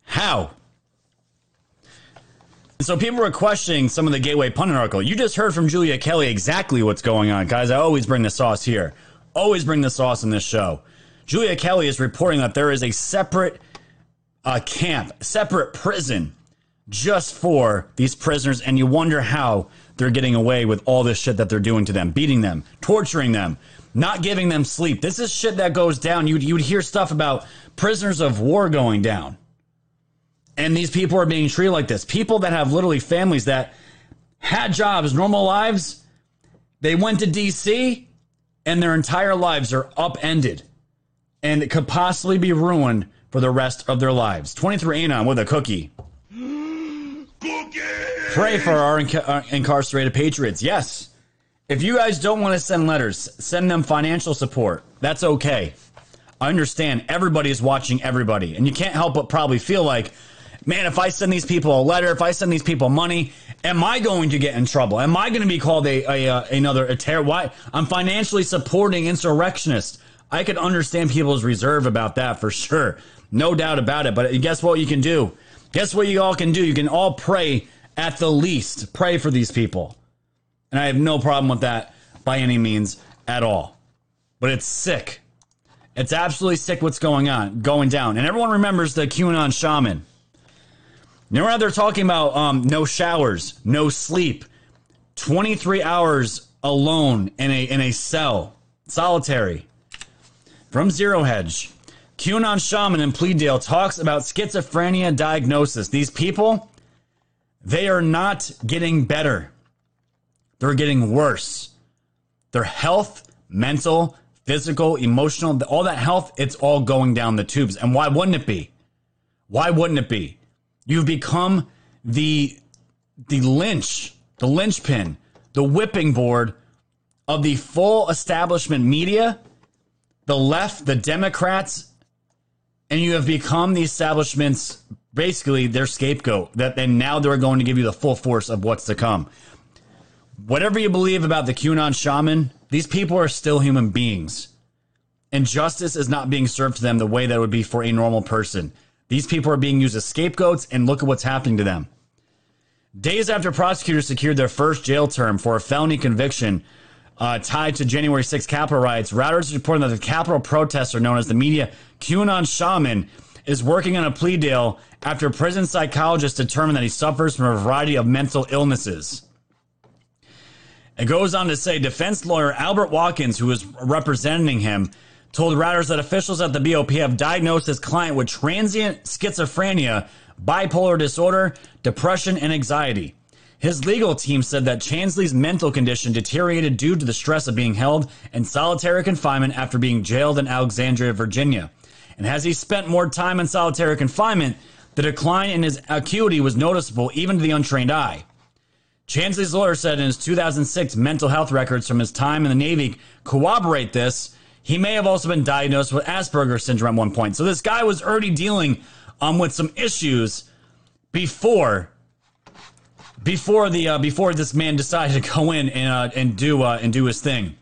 How? So people were questioning some of the Gateway Pundit article. You just heard from Julie Kelly exactly what's going on, guys. I always bring the sauce here. Always bring the sauce in this show. Julie Kelly is reporting that there is a separate uh, camp, separate prison just for these prisoners, and you wonder how they're getting away with all this shit that they're doing to them, beating them, torturing them, not giving them sleep. This is shit that goes down. You'd, you'd hear stuff about prisoners of war going down. And these people are being treated like this. People that have literally families that had jobs, normal lives, they went to DC and their entire lives are upended and it could possibly be ruined for the rest of their lives. 23 Anon with a cookie. Cookie! Pray for our, inca- our incarcerated patriots. Yes. If you guys don't want to send letters, send them financial support. That's okay. I understand everybody is watching everybody, and you can't help but probably feel like, man, if I send these people a letter, if I send these people money, am I going to get in trouble? Am I going to be called a, a uh, another a terror? Why? I'm financially supporting insurrectionists. I could understand people's reserve about that for sure, no doubt about it. But guess what you can do? Guess what you all can do? You can all pray at the least. Pray for these people, and I have no problem with that by any means at all. But it's sick. It's absolutely sick what's going on, going down. And everyone remembers the QAnon shaman. Know how they're talking about um, no showers, no sleep, 23 hours alone in a in a cell, solitary. From Zero Hedge, QAnon shaman in Pleadale talks about schizophrenia diagnosis. These people, they are not getting better. They're getting worse. Their health, mental, physical, emotional, all that health, it's all going down the tubes. And why wouldn't it be? Why wouldn't it be? You've become the the lynch, the linchpin, the whipping board of the full establishment media, the left, the Democrats, and you have become the establishment's basically their scapegoat. That and now they're going to give you the full force of what's to come. Whatever you believe about the QAnon shaman, these people are still human beings. And justice is not being served to them the way that would be for a normal person. These people are being used as scapegoats, and look at what's happening to them. Days after prosecutors secured their first jail term for a felony conviction uh, tied to January 6 Capitol riots, Reuters reported that the Capitol protester known as the media QAnon shaman is working on a plea deal after prison psychologists determined that he suffers from a variety of mental illnesses. It goes on to say defense lawyer Albert Watkins, who was representing him, told Reuters that officials at the BOP have diagnosed his client with transient schizophrenia, bipolar disorder, depression, and anxiety. His legal team said that Chansley's mental condition deteriorated due to the stress of being held in solitary confinement after being jailed in Alexandria, Virginia. And as he spent more time in solitary confinement, the decline in his acuity was noticeable even to the untrained eye. Chansley's lawyer said in his 2006 mental health records from his time in the Navy corroborate this. He may have also been diagnosed with Asperger's syndrome at one point. So this guy was already dealing um, with some issues before before the uh, before this man decided to go in and uh, and do uh, and do his thing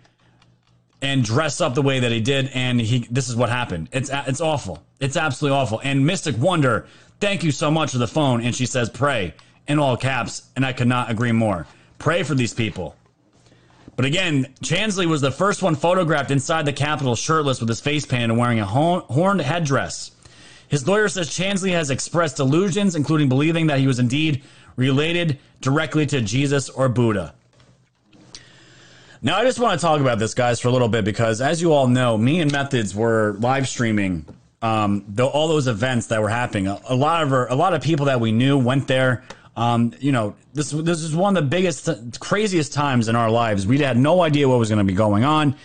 and dress up the way that he did and he this is what happened. It's it's awful. It's absolutely awful. And mystic wonder thank you so much for the phone and she says pray in all caps and i could not agree more. Pray for these people. But again chansley was the first one photographed inside the capitol shirtless with his face painted and wearing a horned headdress. His lawyer says chansley has expressed delusions including believing that he was indeed related directly to Jesus or Buddha. Now, I just want to talk about this, guys, for a little bit because, as you all know, me and Methods were live streaming um, the, all those events that were happening. A, a, lot of our, a lot of people that we knew went there. Um, you know, this this is one of the biggest, craziest times in our lives. We had no idea what was going to be going on,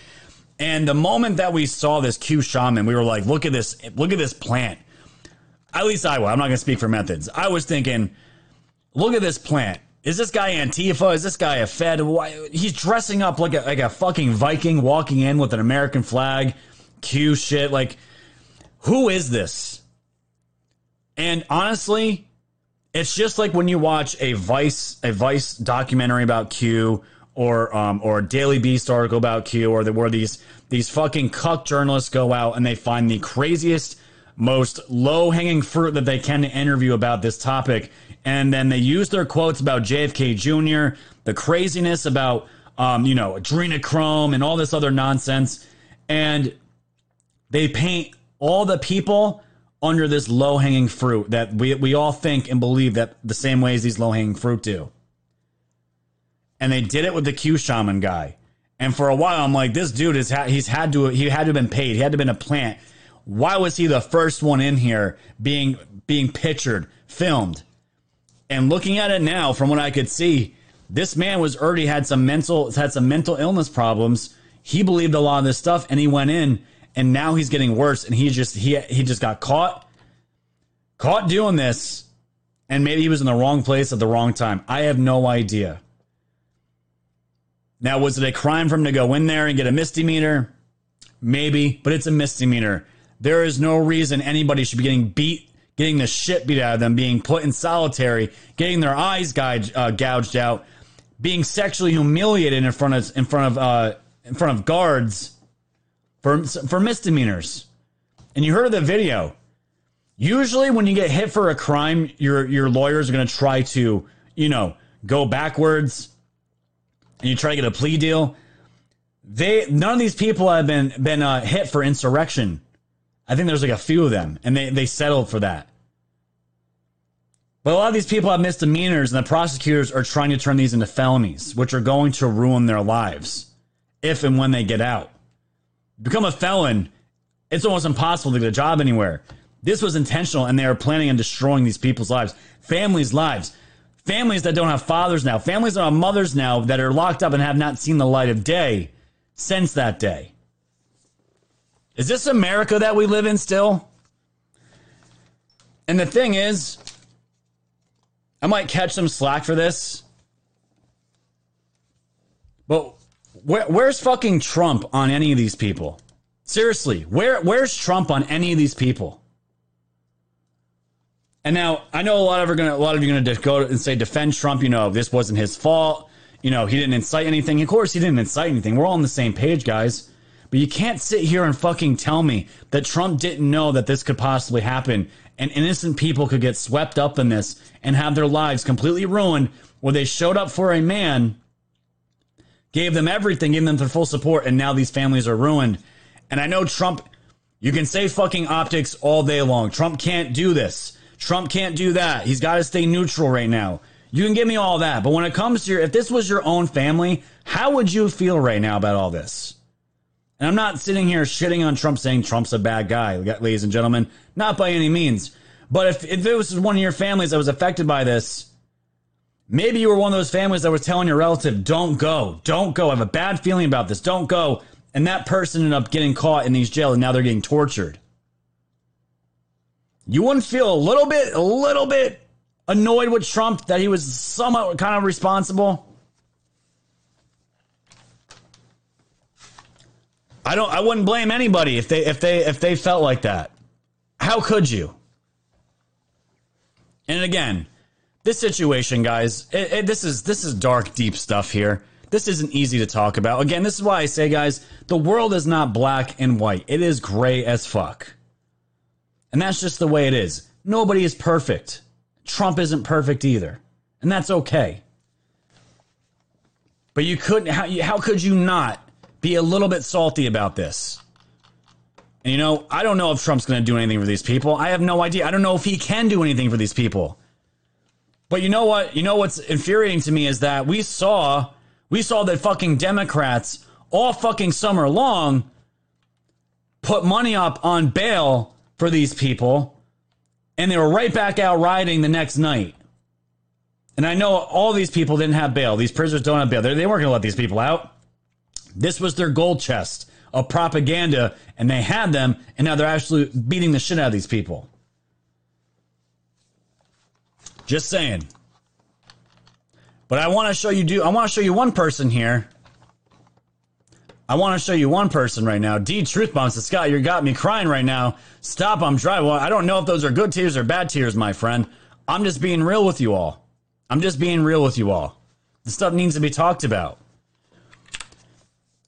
and the moment that we saw this Q shaman, we were like, "Look at this! Look at this plant." At least I was. I'm not going to speak for Methods. I was thinking Look at this plant. Is this guy Antifa? Is this guy a Fed? Why, he's dressing up like a like a fucking Viking walking in with an American flag, Q shit. Like, who is this? And honestly, it's just like when you watch a Vice a Vice documentary about Q or um, or a Daily Beast article about Q, or the, where these these fucking cuck journalists go out and they find the craziest, most low hanging fruit that they can to interview about this topic, and then they use their quotes about JFK Jr., the craziness about, um, you know, adrenochrome and all this other nonsense. And they paint all the people under this low hanging fruit that we, we all think and believe that the same way as these low hanging fruit do. And they did it with the Q shaman guy. And for a while, I'm like, this dude is ha- he's had to he had to have been paid. He had to have been a plant. Why was he the first one in here being being pictured, filmed? And looking at it now, from what I could see, this man was already had some mental had some mental illness problems. He believed a lot of this stuff, and he went in, and now he's getting worse. And he just he he just got caught, caught doing this, And maybe he was in the wrong place at the wrong time. I have no idea. Now, was it a crime for him to go in there and get a misdemeanor? Maybe, but it's a misdemeanor. There is no reason anybody should be getting beat, getting the shit beat out of them, being put in solitary, getting their eyes gouged, uh, gouged out, being sexually humiliated in front of in front of uh, in front of guards for for misdemeanors. And you heard of the video. Usually, when you get hit for a crime, your your lawyers are going to try to, you know, go backwards, and you try to get a plea deal. They none of these people have been been uh, hit for insurrection. I think there's like a few of them, and they they settled for that. But a lot of these people have misdemeanors, and the prosecutors are trying to turn these into felonies, which are going to ruin their lives if and when they get out. Become a felon, it's almost impossible to get a job anywhere. This was intentional, and they are planning on destroying these people's lives, families' lives, families that don't have fathers now, families that have mothers now that are locked up and have not seen the light of day since that day. Is this America that we live in still? And the thing is, I might catch some slack for this. But where, where's fucking Trump on any of these people? Seriously, where where's Trump on any of these people? And now I know a lot of are gonna a lot of you are gonna go and say defend Trump. You know this wasn't his fault. You know he didn't incite anything. Of course he didn't incite anything. We're all on the same page, guys. But you can't sit here and fucking tell me that Trump didn't know that this could possibly happen and innocent people could get swept up in this and have their lives completely ruined where they showed up for a man, gave them everything, gave them their full support, and now these families are ruined. And I know Trump, you can say fucking optics all day long. Trump can't do this. Trump can't do that. He's got to stay neutral right now. You can give me all that. But when it comes to your, if this was your own family, how would you feel right now about all this? And I'm not sitting here shitting on Trump saying Trump's a bad guy, ladies and gentlemen. Not by any means. But if, if it was one of your families that was affected by this, maybe you were one of those families that was telling your relative, don't go, don't go. I have a bad feeling about this, don't go. And that person ended up getting caught in these jails and now they're getting tortured. You wouldn't feel a little bit, a little bit annoyed with Trump that he was somewhat kind of responsible? I don't I wouldn't blame anybody if they if they if they felt like that. How could you? And again, this situation, guys, it, it, this is this is dark, deep stuff here. This isn't easy to talk about. Again, this is why I say, guys, the world is not black and white. It is gray as fuck. And that's just the way it is. Nobody is perfect. Trump isn't perfect either. And that's okay. But you couldn't, how, how could you not be a little bit salty about this? And you know, I don't know if Trump's going to do anything for these people. I have no idea. I don't know if he can do anything for these people. But you know what? You know what's infuriating to me is that we saw we saw that fucking Democrats all fucking summer long put money up on bail for these people and they were right back out riding the next night. And I know all these people didn't have bail. These prisoners don't have bail. They, they weren't going to let these people out. This was their gold chest of propaganda, and they had them, and now they're actually beating the shit out of these people. Just saying. But I want to show you do I want to show you one person here. I want to show you one person right now. D Truth Bomb says, Scott, you got me crying right now. Stop, I'm driving. Well, I don't know if those are good tears or bad tears, my friend. I'm just being real with you all. I'm just being real with you all. This stuff needs to be talked about.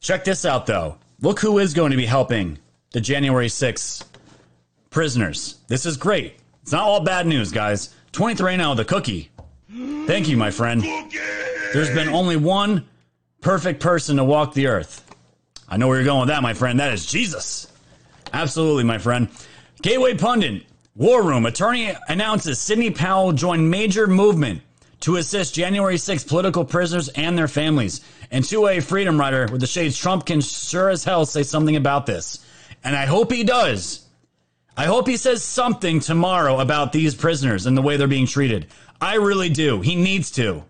Check this out, though. Look who is going to be helping the January 6th prisoners. This is great. It's not all bad news, guys. 23 now, oh, the cookie. Thank you, my friend. There's been only one perfect person to walk the earth. I know where you're going with that, my friend. That is Jesus. Absolutely, my friend. Gateway Pundit, War Room, attorney announces Sidney Powell joined major movement to assist January 6 political prisoners and their families. And to a freedom writer with the shades, Trump can sure as hell say something about this. And I hope he does. I hope he says something tomorrow about these prisoners and the way they're being treated. I really do. He needs to.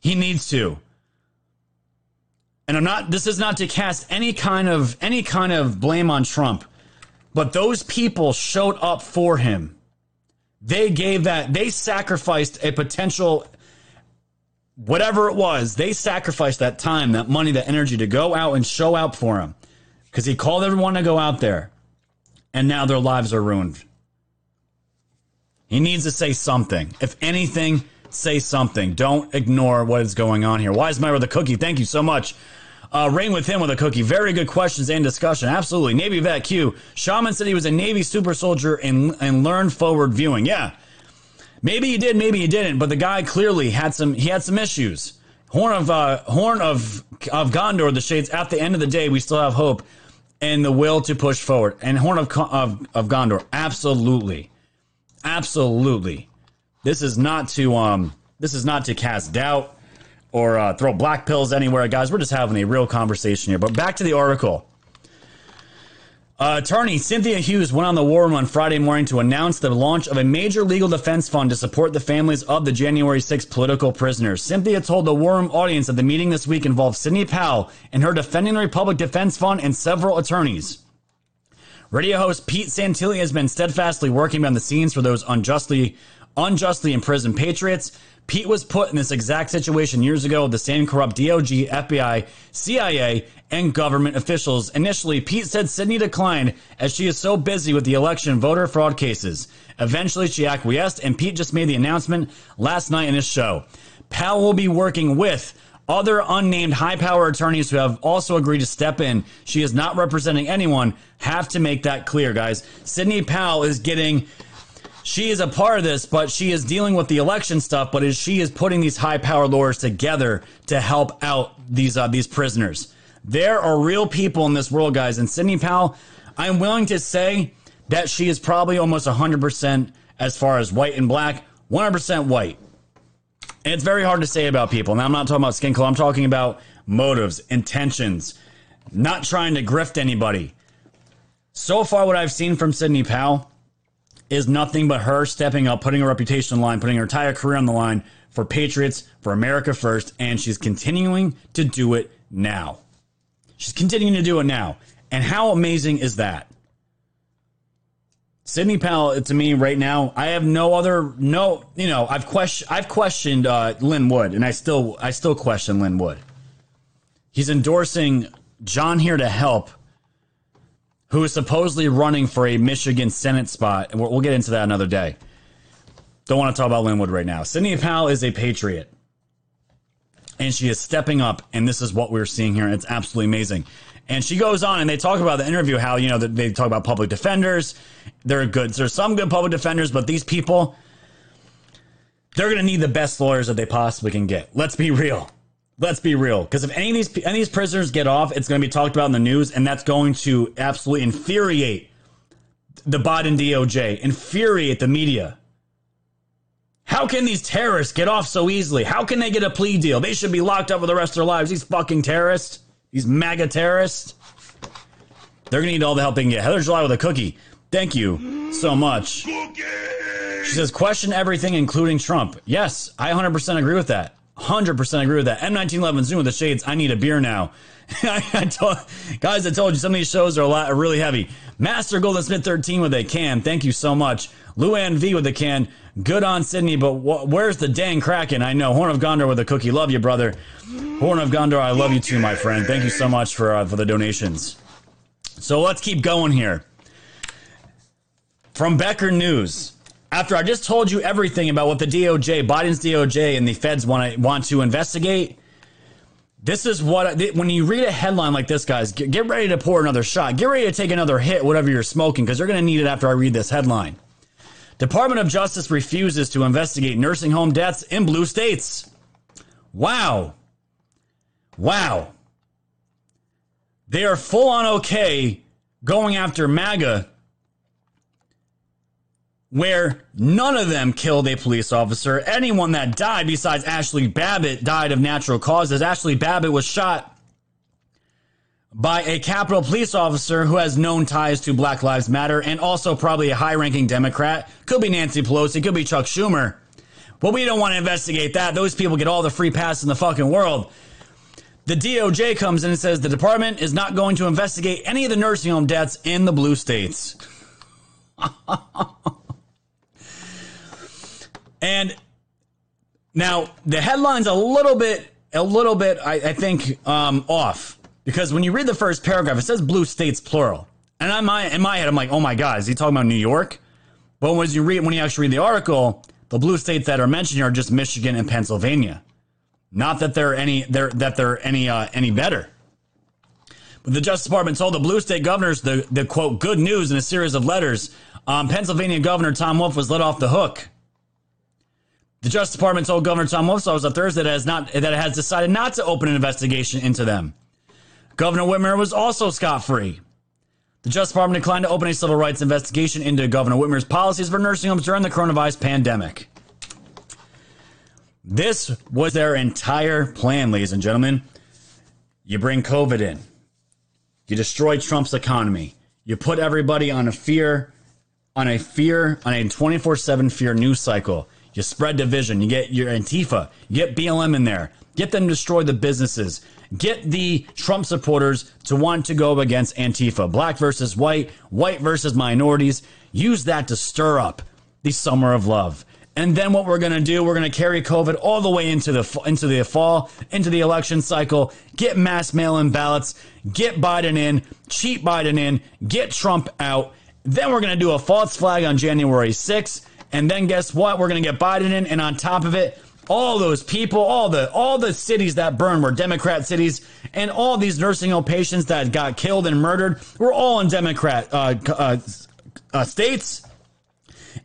He needs to. And I'm not this is not to cast any kind of any kind of blame on Trump, but those people showed up for him. They gave that, they sacrificed a potential, whatever it was, they sacrificed that time, that money, that energy to go out and show out for him. Because he called everyone to go out there. And now their lives are ruined. He needs to say something. If anything, say something. Don't ignore what is going on here. Wise man with a cookie. Thank you so much. Uh, Rain with him with a cookie. Very good questions and discussion. Absolutely. Navy vet Q. Shaman said he was a Navy super soldier and and learned forward viewing. Yeah. Maybe he did, maybe he didn't, but the guy clearly had some he had some issues. Horn of uh, Horn of of Gondor, the shades. At the end of the day, we still have hope and the will to push forward. And Horn of of, of Gondor, absolutely, absolutely. This is not to um this is not to cast doubt or uh, throw black pills anywhere, guys. We're just having a real conversation here. But back to the article. Uh, attorney Cynthia Hughes went on the war room on Friday morning to announce the launch of a major legal defense fund to support the families of the January 6 political prisoners. Cynthia told the war room audience that the meeting this week involved Sidney Powell and her Defending the Republic Defense Fund and several attorneys. Radio host Pete Santilli has been steadfastly working behind the scenes for those unjustly unjustly imprisoned patriots. Pete was put in this exact situation years ago with the same corrupt DOJ, FBI, CIA, and government officials. Initially, Pete said Sidney declined as she is so busy with the election voter fraud cases. Eventually, she acquiesced, and Pete just made the announcement last night in his show. Powell will be working with other unnamed high power attorneys who have also agreed to step in. She is not representing anyone. Have to make that clear, guys. Sidney Powell is getting she is a part of this, but she is dealing with the election stuff. But is she is putting these high power lawyers together to help out these uh, these prisoners. There are real people in this world, guys. And Sidney Powell, I'm willing to say that she is probably almost 100% as far as white and black, 100% white. And it's very hard to say about people. Now, I'm not talking about skin color. I'm talking about motives, intentions, not trying to grift anybody. So far, what I've seen from Sidney Powell is nothing but her stepping up, putting her reputation on the line, putting her entire career on the line for Patriots, for America first, and she's continuing to do it now. She's continuing to do it now. And how amazing is that? Sidney Powell, to me right now, I have no other no, you know, I've questioned I've questioned uh, Lin Wood, and I still I still question Lin Wood. He's endorsing John here to help who is supposedly running for a Michigan Senate spot. And we'll, get into that another day. Don't want to talk about Lin Wood right now. Sidney Powell is a patriot. And she is stepping up, and this is what we're seeing here. It's absolutely amazing. And she goes on, and they talk about the interview how, you know, they talk about public defenders. There are good. There's some good public defenders, but these people, they're going to need the best lawyers that they possibly can get. Let's be real. Let's be real, because if any of these any of these prisoners get off, it's going to be talked about in the news, and that's going to absolutely infuriate the Biden DOJ, infuriate the media. How can these terrorists get off so easily? How can they get a plea deal? They should be locked up for the rest of their lives. These fucking terrorists, these MAGA terrorists. They're gonna need all the help they can get. Heather July with a cookie. Thank you so much. She says, question everything, including Trump. Yes, I 100% agree with that. 100% agree with that. M1911 Zoom with the shades. I need a beer now. I told, guys, I told you some of these shows are a lot are really heavy. Master Golden Smith 13 with a can. Thank you so much. Luann V with a can. Good on Sidney, but wh- where's the dang Kraken? I know. Horn of Gondor with a cookie. Love you, brother. Horn of Gondor, I love you too, my friend. Thank you so much for uh, for the donations. So let's keep going here. From Becker News. After I just told you everything about what the DOJ, Biden's DOJ, and the feds want to want to investigate, this is what when you read a headline like this, guys, get, get ready to pour another shot. Get ready to take another hit, whatever you're smoking, because you're going to need it after I read this headline. Department of Justice refuses to investigate nursing home deaths in blue states. Wow. Wow. They are full on okay going after MAGA where none of them killed a police officer. Anyone that died besides Ashley Babbitt died of natural causes. Ashley Babbitt was shot by a Capitol police officer who has known ties to Black Lives Matter and also probably a high ranking Democrat. Could be Nancy Pelosi, could be Chuck Schumer. But we don't want to investigate that. Those people get all the free pass in the fucking world. The DOJ comes in and says the department is not going to investigate any of the nursing home deaths in the blue states. And now the headline's a little bit, a little bit, I, I think, um, off because when you read the first paragraph, it says blue states plural, and in my in my head, I'm like, oh my god, is he talking about New York? But when you read, when you actually read the article, the blue states that are mentioned here are just Michigan and Pennsylvania. Not that they're any they're that they're any uh, any better. But the Justice Department told the blue state governors the, the quote good news in a series of letters. Um, Pennsylvania Governor Tom Wolf was let off the hook. The Justice Department told Governor Tom Wolf so on Thursday that it has not that it has decided not to open an investigation into them. Governor Whitmer was also scot free. The Justice Department declined to open a civil rights investigation into Governor Whitmer's policies for nursing homes during the coronavirus pandemic. This was their entire plan, ladies and gentlemen. You bring COVID in, you destroy Trump's economy, you put everybody on a fear, on a fear, on a 24 7 fear news cycle. You spread division. You get your Antifa, you get BLM in there, get them to destroy the businesses, get the Trump supporters to want to go against Antifa, black versus white, white versus minorities. Use that to stir up the summer of love. And then what we're going to do, we're going to carry COVID all the way into the into the fall, into the election cycle, get mass mail-in ballots, get Biden in, cheat Biden in, get Trump out. Then we're going to do a false flag on January 6th, and then guess what? We're going to get Biden in and on top of it, all those people, all the all the cities that burned were Democrat cities, and all these nursing home patients that got killed and murdered were all in Democrat uh, uh, uh, states.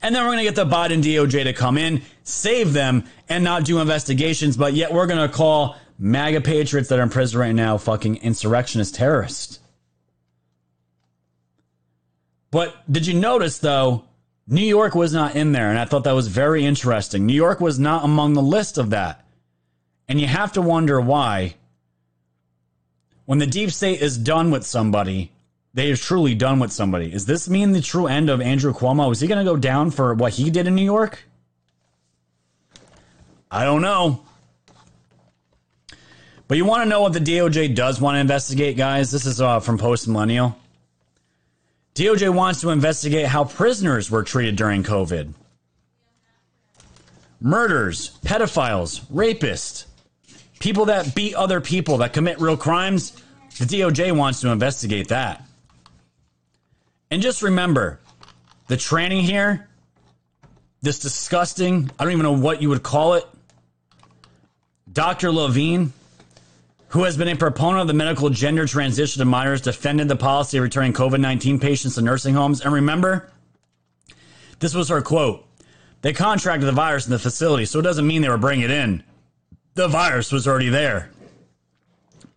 And then we're going to get the Biden DOJ to come in, save them, and not do investigations. But yet we're going to call MAGA patriots that are in prison right now fucking insurrectionist terrorists. But did you notice, though, New York was not in there, and I thought that was very interesting. New York was not among the list of that. And you have to wonder why. When the deep state is done with somebody, they are truly done with somebody. Is this mean the true end of Andrew Cuomo? Is he going to go down for what he did in New York? I don't know. But you want to know what the DOJ does want to investigate, guys? This is uh, from Post Millennial. DOJ wants to investigate how prisoners were treated during COVID. Murders, pedophiles, rapists, people that beat other people, that commit real crimes. The DOJ wants to investigate that. And just remember the training here, this disgusting, I don't even know what you would call it. Dr. Levine, who has been a proponent of the medical gender transition to minors, defended the policy of returning COVID 19 patients to nursing homes. And remember, this was her quote They contracted the virus in the facility, so it doesn't mean they were bringing it in. The virus was already there.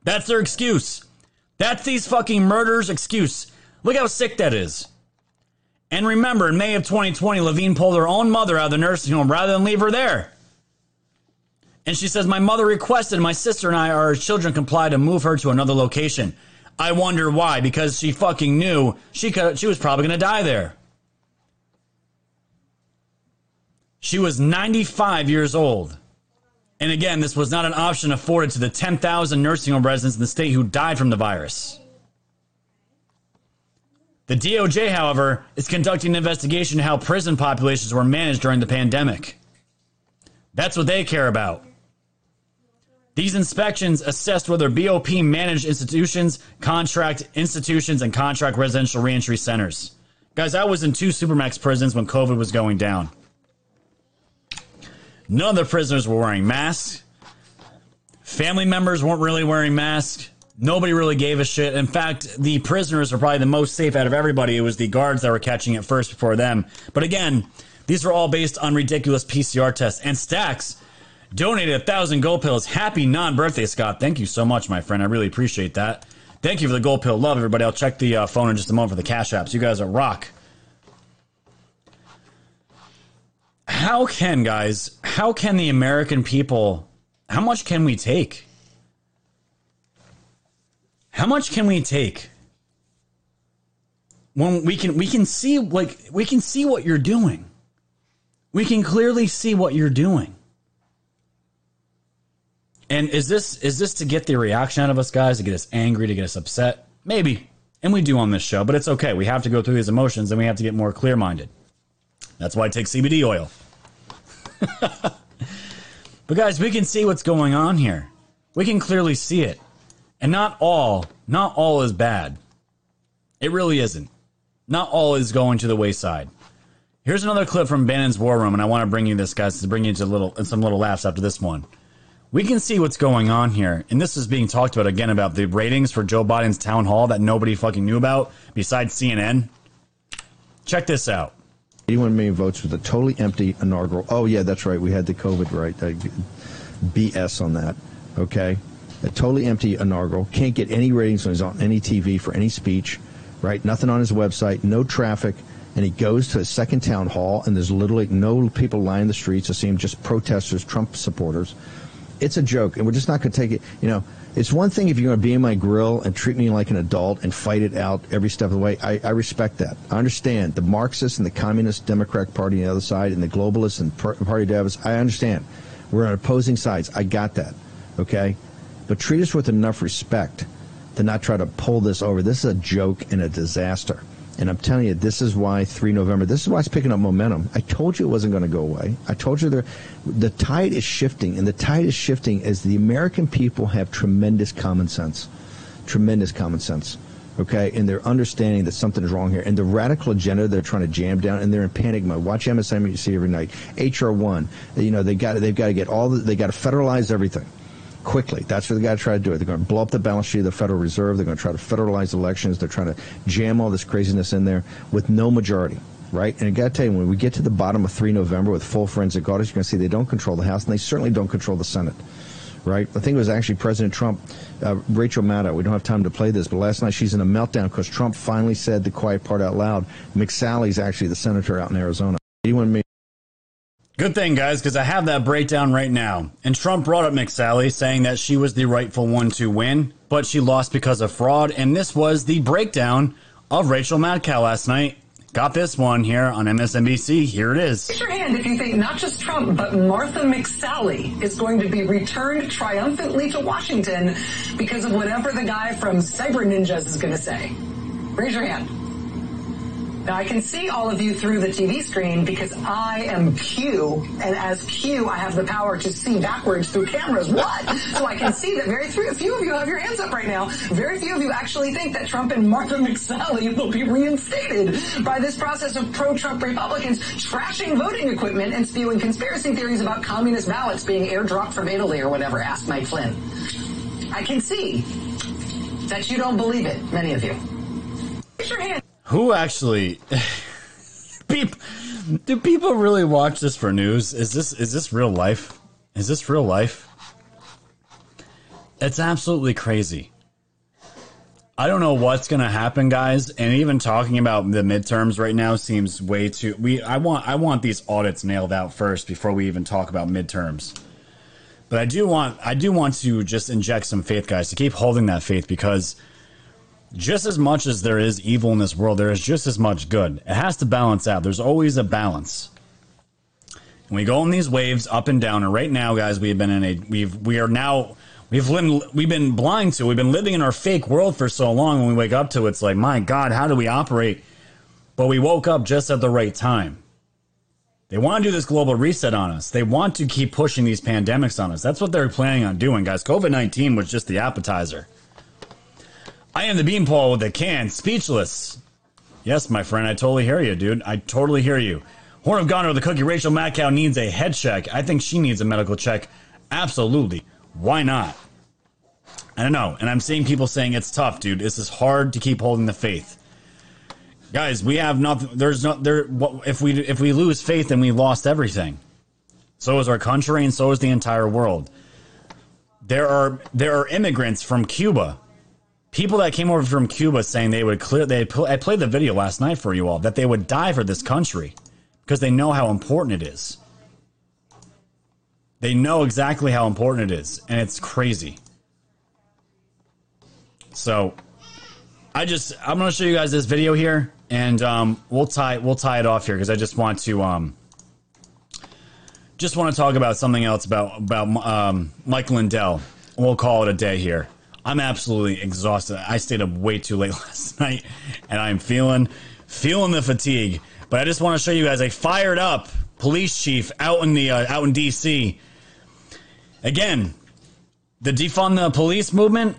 That's their excuse. That's these fucking murderers' excuse. Look how sick that is. And remember, in May of 2020, Levine pulled her own mother out of the nursing home rather than leave her there. And she says, My mother requested my sister and I, our children, comply to move her to another location. I wonder why, because she fucking knew she could, she was probably going to die there. She was 95 years old. And again, this was not an option afforded to the 10,000 nursing home residents in the state who died from the virus. The DOJ, however, is conducting an investigation into how prison populations were managed during the pandemic. That's what they care about. These inspections assessed whether BOP managed institutions, contract institutions, and contract residential reentry centers. Guys, I was in two Supermax prisons when COVID was going down. None of the prisoners were wearing masks. Family members weren't really wearing masks. Nobody really gave a shit. In fact, the prisoners were probably the most safe out of everybody. It was the guards that were catching it first before them. But again, these were all based on ridiculous PCR tests. And Stacks donated a thousand gold pills. Happy non-birthday, Scott. Thank you so much, my friend. I really appreciate that. Thank you for the gold pill love, everybody. I'll check the uh, phone in just a moment for the cash apps. You guys are rock. How can, guys, how can the American people, how much can we take? How much can we take? When we can we can see like we can see what you're doing. We can clearly see what you're doing. And is this is this to get the reaction out of us guys, to get us angry, to get us upset? Maybe. And we do on this show, but it's okay. We have to go through these emotions and we have to get more clear-minded. That's why I take CBD oil. but guys, we can see what's going on here. We can clearly see it. And not all, not all is bad. It really isn't. Not all is going to the wayside. Here's another clip from Bannon's War Room, and I want to bring you this, guys, to bring you to little some little laughs after this one. We can see what's going on here, and this is being talked about again about the ratings for Joe Biden's town hall that nobody fucking knew about besides CNN. Check this out. 81 million votes for the totally empty inaugural. Oh yeah, that's right. We had the COVID right. BS on that. Okay, a totally empty inaugural. Can't get any ratings when he's on any TV for any speech. Right. Nothing on his website. No traffic. And he goes to a second town hall, and there's literally no people lining the streets. I see him just protesters, Trump supporters. It's a joke, and we're just not going to take it. You know, it's one thing if you're going to be in my grill and treat me like an adult and fight it out every step of the way. I, I respect that. I understand the Marxists and the Communist Democratic Party on the other side and the globalists and Party Davis. I understand. We're on opposing sides. I got that. Okay? But treat us with enough respect to not try to pull this over. This is a joke and a disaster. And I'm telling you, this is why 3 November, this is why it's picking up momentum. I told you it wasn't going to go away. I told you the tide is shifting, and the tide is shifting as the American people have tremendous common sense. Tremendous common sense. Okay, and they're understanding that something is wrong here. And the radical agenda they're trying to jam down, and they're in panic mode. Watch MSNBC every night. HR one, you know, they got they've got to get all the, they got to federalize everything quickly. That's what they got to try to do. They're going to blow up the balance sheet of the Federal Reserve. They're going to try to federalize elections. They're trying to jam all this craziness in there with no majority. Right, and I got to tell you, when we get to the bottom of 3 November with full forensic audits, you're going to see they don't control the House, and they certainly don't control the Senate right? I think it was actually President Trump, uh, Rachel Maddow. We don't have time to play this, but last night she's in a meltdown because Trump finally said the quiet part out loud. McSally's actually the senator out in Arizona. 81 million Good thing, guys, because I have that breakdown right now. And Trump brought up McSally, saying that she was the rightful one to win, but she lost because of fraud. And this was the breakdown of Rachel Madcow last night. Got this one here on MSNBC. Here it is. Raise your hand if you think not just Trump, but Martha McSally is going to be returned triumphantly to Washington because of whatever the guy from Cyber Ninjas is going to say. Raise your hand. Now I can see all of you through the TV screen because I am Q, and as Q, I have the power to see backwards through cameras. What? so I can see that very few of you have your hands up right now. Very few of you actually think that Trump and Martha McSally will be reinstated by this process of pro-Trump Republicans trashing voting equipment and spewing conspiracy theories about communist ballots being airdropped from Italy or whatever. Asked Mike Flynn. I can see that you don't believe it, many of you. Raise your hand. Who actually? people, do people really watch this for news? Is this is this real life? Is this real life? It's absolutely crazy. I don't know what's gonna happen, guys. And even talking about the midterms right now seems way too. We I want I want these audits nailed out first before we even talk about midterms. But I do want I do want to just inject some faith, guys, to keep holding that faith because just as much as there is evil in this world, there is just as much good. It has to balance out. There's always a balance. And we go in these waves up and down. And right now, guys, we have been in a we've we are now we've lived, we've been blind to. We've been living in our fake world for so long. When we wake up to it, it's like, my God, how do we operate? But we woke up just at the right time. They want to do this global reset on us. They want to keep pushing these pandemics on us. That's what they're planning on doing, guys. COVID 19 was just the appetizer. I am the beanpole with the can, speechless. Yes, my friend, I totally hear you, dude. I totally hear you. Horn of Gondor, the cookie, Rachel Madcow needs a head check. I think she needs a medical check. Absolutely. Why not? I don't know. And I'm seeing people saying it's tough, dude. This is hard to keep holding the faith. Guys, we have nothing. There's no there. If we if we lose faith, then we lost everything. So is our country, and so is the entire world. There are there are immigrants from Cuba people that came over from Cuba saying they would clear. They I played the video last night for you all that they would die for this country because they know how important it is. They know exactly how important it is, and it's crazy. So, I just I'm going to show you guys this video here, and um, we'll tie we'll tie it off here because I just want to um, just want to talk about something else about about um, Mike Lindell. We'll call it a day here. I'm absolutely exhausted. I stayed up way too late last night, and I'm feeling feeling the fatigue. But I just want to show you guys a fired up police chief out in the uh, out in D.C. Again, the defund the police movement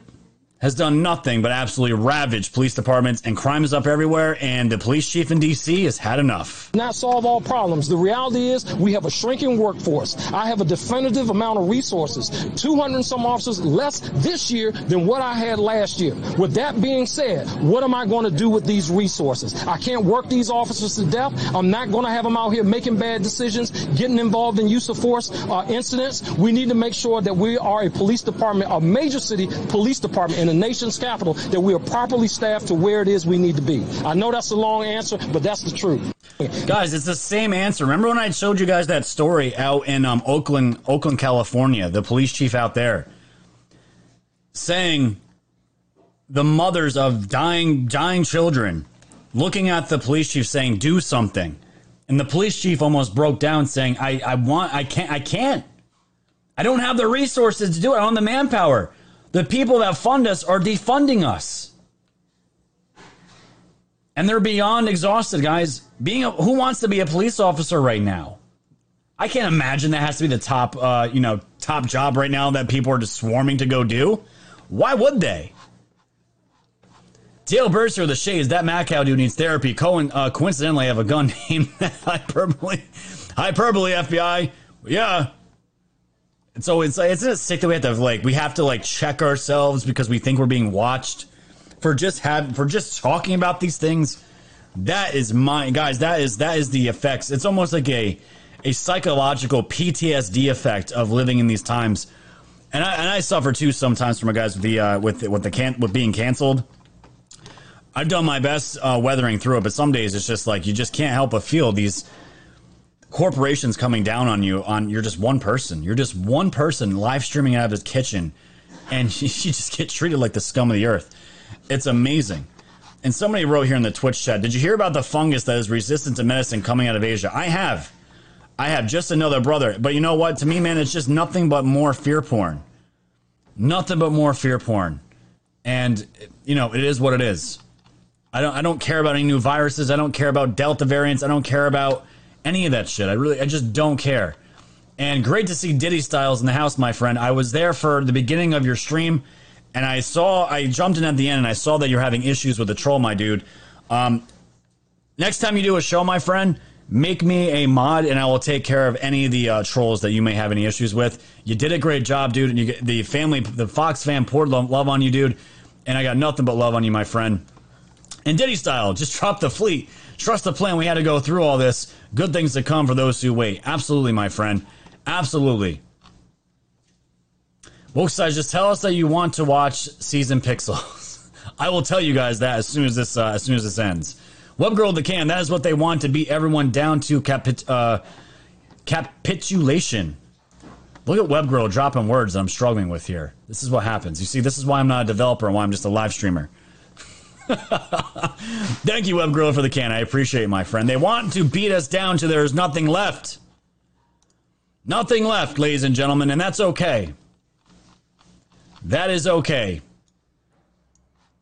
has done nothing but absolutely ravage police departments and crime is up everywhere and the police chief in DC has had enough. Not solve all problems. The reality is we have a shrinking workforce. I have a definitive amount of resources. 200 and some officers less this year than what I had last year. With that being said, what am I going to do with these resources? I can't work these officers to death. I'm not going to have them out here making bad decisions, getting involved in use of force uh, incidents. We need to make sure that we are a police department, a major city police department in the nation's capital, that we are properly staffed to where it is we need to be. I know that's a long answer, but that's the truth. Guys, it's the same answer. Remember when I showed you guys that story out in um, Oakland, Oakland, California, the police chief out there saying the mothers of dying dying children looking at the police chief saying do something. And the police chief almost broke down saying I I want I can't I can't. I don't have the resources to do it. I don't have the manpower. The people that fund us are defunding us. And they're beyond exhausted, guys. Being a, who wants to be a police officer right now? I can't imagine that has to be the top, uh, you know, top job right now that people are just swarming to go do. Why would they? Dale Burster, of the Shades, that Macau dude needs therapy. Cohen, uh, coincidentally, I have a gun named Hyperbole. Hyperbole, FBI. Yeah. And so it's it's a sick that we have to like we have to like check ourselves because we think we're being watched for just have for just talking about these things. That is my guys. That is that is the effects. It's almost like a a psychological PTSD effect of living in these times. And I, and I suffer too sometimes from my guys with the uh, with with the can with being canceled. I've done my best uh, weathering through it, but some days it's just like you just can't help but feel these corporations coming down on you. On you're just one person. You're just one person live streaming out of his kitchen, and you, just get treated like the scum of the earth. It's amazing. And somebody wrote here in the Twitch chat, "Did you hear about the fungus that is resistant to medicine coming out of Asia?" I have. I have just another brother. But you know what? To me, man, it's just nothing but more fear porn. Nothing but more fear porn. And you know, it is what it is. I don't I don't care about any new viruses. I don't care about Delta variants. I don't care about any of that shit. I really I just don't care. And great to see Diddy Styles in the house, my friend. I was there for the beginning of your stream and I saw I jumped in at the end and I saw that you're having issues with the troll, my dude. Um, next time you do a show, my friend, make me a mod and I will take care of any of the uh, trolls that you may have any issues with. You did a great job, dude. And you the family, the Fox fan poured love, love on you, dude. And I got nothing but love on you, my friend. And Diddy style, just drop the fleet. Trust the plan. We had to go through all this. Good things to come for those who wait. Absolutely, my friend. Absolutely. Woke size, just tell us that you want to watch season Pixels. I will tell you guys that as soon as this uh, as soon as this ends. Web girl the can. That is what they want to beat everyone down to capit uh, capitulation. Look at Web girl dropping words that I'm struggling with here. This is what happens. You see, this is why I'm not a developer and why I'm just a live streamer. Thank you, Web Girl, for the can. I appreciate it, my friend. They want to beat us down to there's nothing left. Nothing left, ladies and gentlemen, and that's okay. That is okay.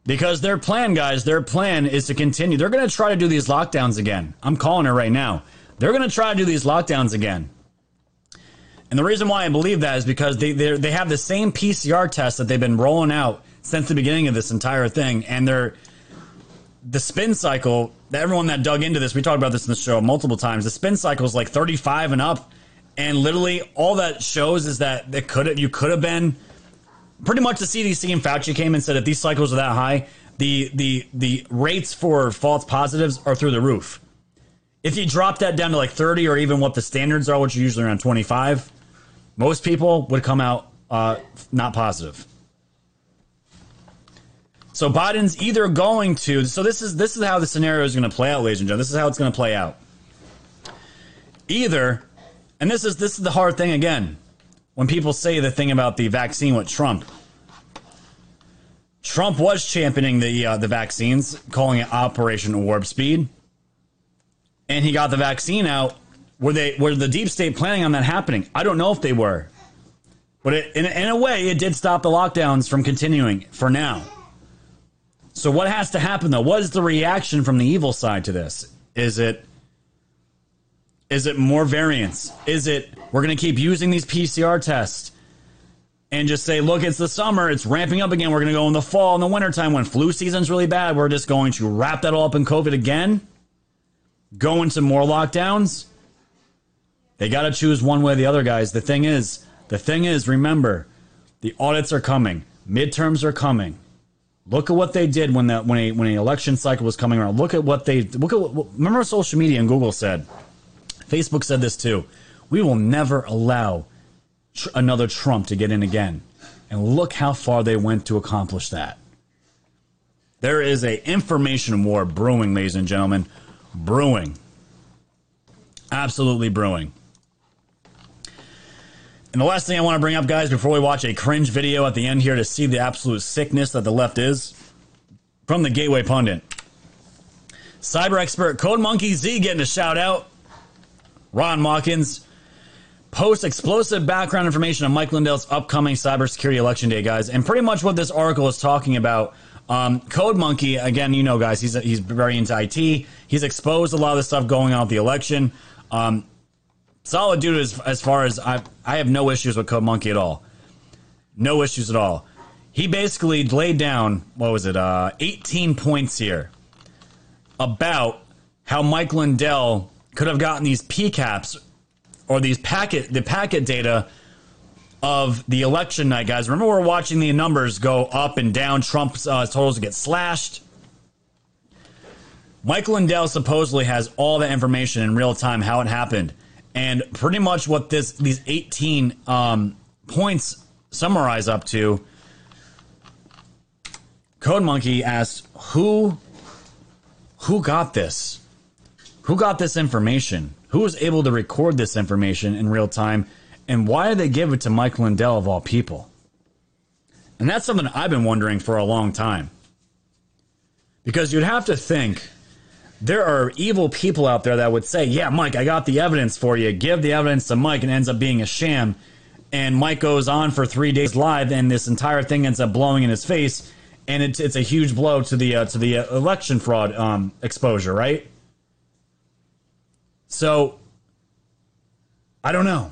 Because their plan, guys, their plan is to continue. They're going to try to do these lockdowns again. I'm calling it right now. They're going to try to do these lockdowns again. And the reason why I believe that is because they they have the same PCR test that they've been rolling out since the beginning of this entire thing, and they're the spin cycle. Everyone that dug into this, we talked about this in the show multiple times. The spin cycle is like 35 and up, and literally all that shows is that it could you could have been pretty much the CDC and Fauci came and said if these cycles are that high, the the the rates for false positives are through the roof. If you drop that down to like 30 or even what the standards are, which are usually around 25, most people would come out uh, not positive. So Biden's either going to so this is this is how the scenario is going to play out, ladies and gentlemen. This is how it's going to play out. Either, and this is this is the hard thing again. When people say the thing about the vaccine with Trump, Trump was championing the uh, the vaccines, calling it Operation Warp Speed, and he got the vaccine out. Were they were the deep state planning on that happening? I don't know if they were, but it, in, in a way, it did stop the lockdowns from continuing for now. So what has to happen though? What is the reaction from the evil side to this? Is it Is it more variants? Is it we're going to keep using these PCR tests and just say, look, it's the summer, it's ramping up again. We're going to go in the fall and the wintertime when flu season's really bad. We're just going to wrap that all up in COVID again? Go into more lockdowns? They got to choose one way or the other, guys. The thing is, the thing is, remember, the audits are coming, midterms are coming. Look at what they did when that when a when an election cycle was coming around. Look at what they look at. What, remember, social media and Google said, Facebook said this too. We will never allow tr- another Trump to get in again. And look how far they went to accomplish that. There is a information war brewing, ladies and gentlemen, brewing. Absolutely brewing. And the last thing I want to bring up, guys, before we watch a cringe video at the end here to see the absolute sickness that the left is, from the Gateway Pundit. Cyber expert Code Monkey Z getting a shout out. Ron Watkins post explosive background information on Mike Lindell's upcoming cybersecurity election day, guys. And pretty much what this article is talking about. Um, Code Monkey, again, you know, guys, he's he's very into IT. He's exposed a lot of the stuff going on with the election. Um, solid dude as, as far as I I have no issues with Code Monkey at all. No issues at all. He basically laid down what was it, uh, 18 points here about how Mike Lindell could have gotten these PCAPs or these packet the packet data of the election night, guys. Remember, we're watching the numbers go up and down. Trump's uh, totals get slashed. Mike Lindell supposedly has all the information in real time how it happened, and pretty much what this these 18 um, points summarize up to. Code Monkey asked, "Who, who got this? Who got this information? Who was able to record this information in real time? And why did they give it to Mike Lindell of all people?" And that's something I've been wondering for a long time. Because you'd have to think there are evil people out there that would say, Yeah, Mike, I got the evidence for you. Give the evidence to Mike, and ends up being a sham. And Mike goes on for three days live, and this entire thing ends up blowing in his face. And it's, it's a huge blow to the uh, to the uh, election fraud um, exposure, right? So, I don't know.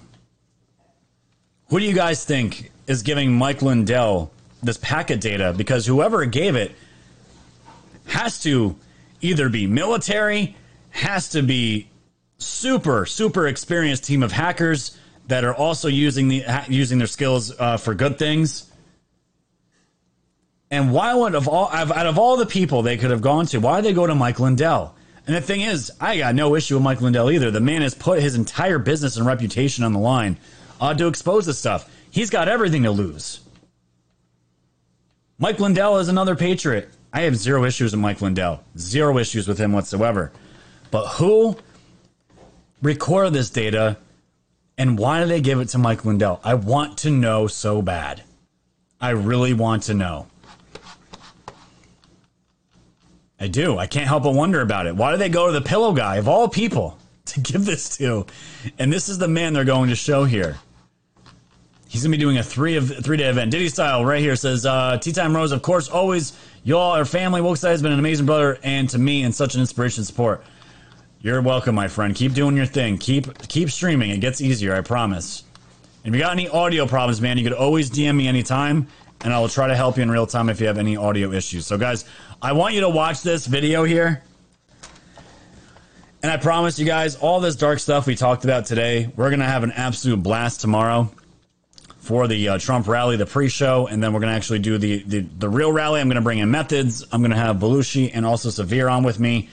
Who do you guys think is giving Mike Lindell this packet data? Because whoever gave it has to either be military, has to be super super experienced team of hackers that are also using the using their skills uh, for good things. And why would of all out of all the people they could have gone to, why did they go to Mike Lindell? And the thing is, I got no issue with Mike Lindell either. The man has put his entire business and reputation on the line uh, to expose this stuff. He's got everything to lose. Mike Lindell is another patriot. I have zero issues with Mike Lindell. Zero issues with him whatsoever. But who recorded this data and why did they give it to Mike Lindell? I want to know so bad. I really want to know. I do. I can't help but wonder about it. Why do they go to the pillow guy of all people to give this to? And this is the man they're going to show here. He's gonna be doing a three of three day event. Diddy style right here says uh, Tea Time Rose. Of course, always y'all are family. Woke has been an amazing brother and to me and such an inspiration and support. You're welcome, my friend. Keep doing your thing. Keep keep streaming. It gets easier. I promise. And if you got any audio problems, man, you could always DM me anytime, and I will try to help you in real time if you have any audio issues. So, guys, I want you to watch this video here. And I promise you guys, all this dark stuff we talked about today, we're going to have an absolute blast tomorrow for the uh, Trump rally, the pre-show, and then we're going to actually do the, the, the real rally. I'm going to bring in Methods. I'm going to have Belushi and also Severe on with me.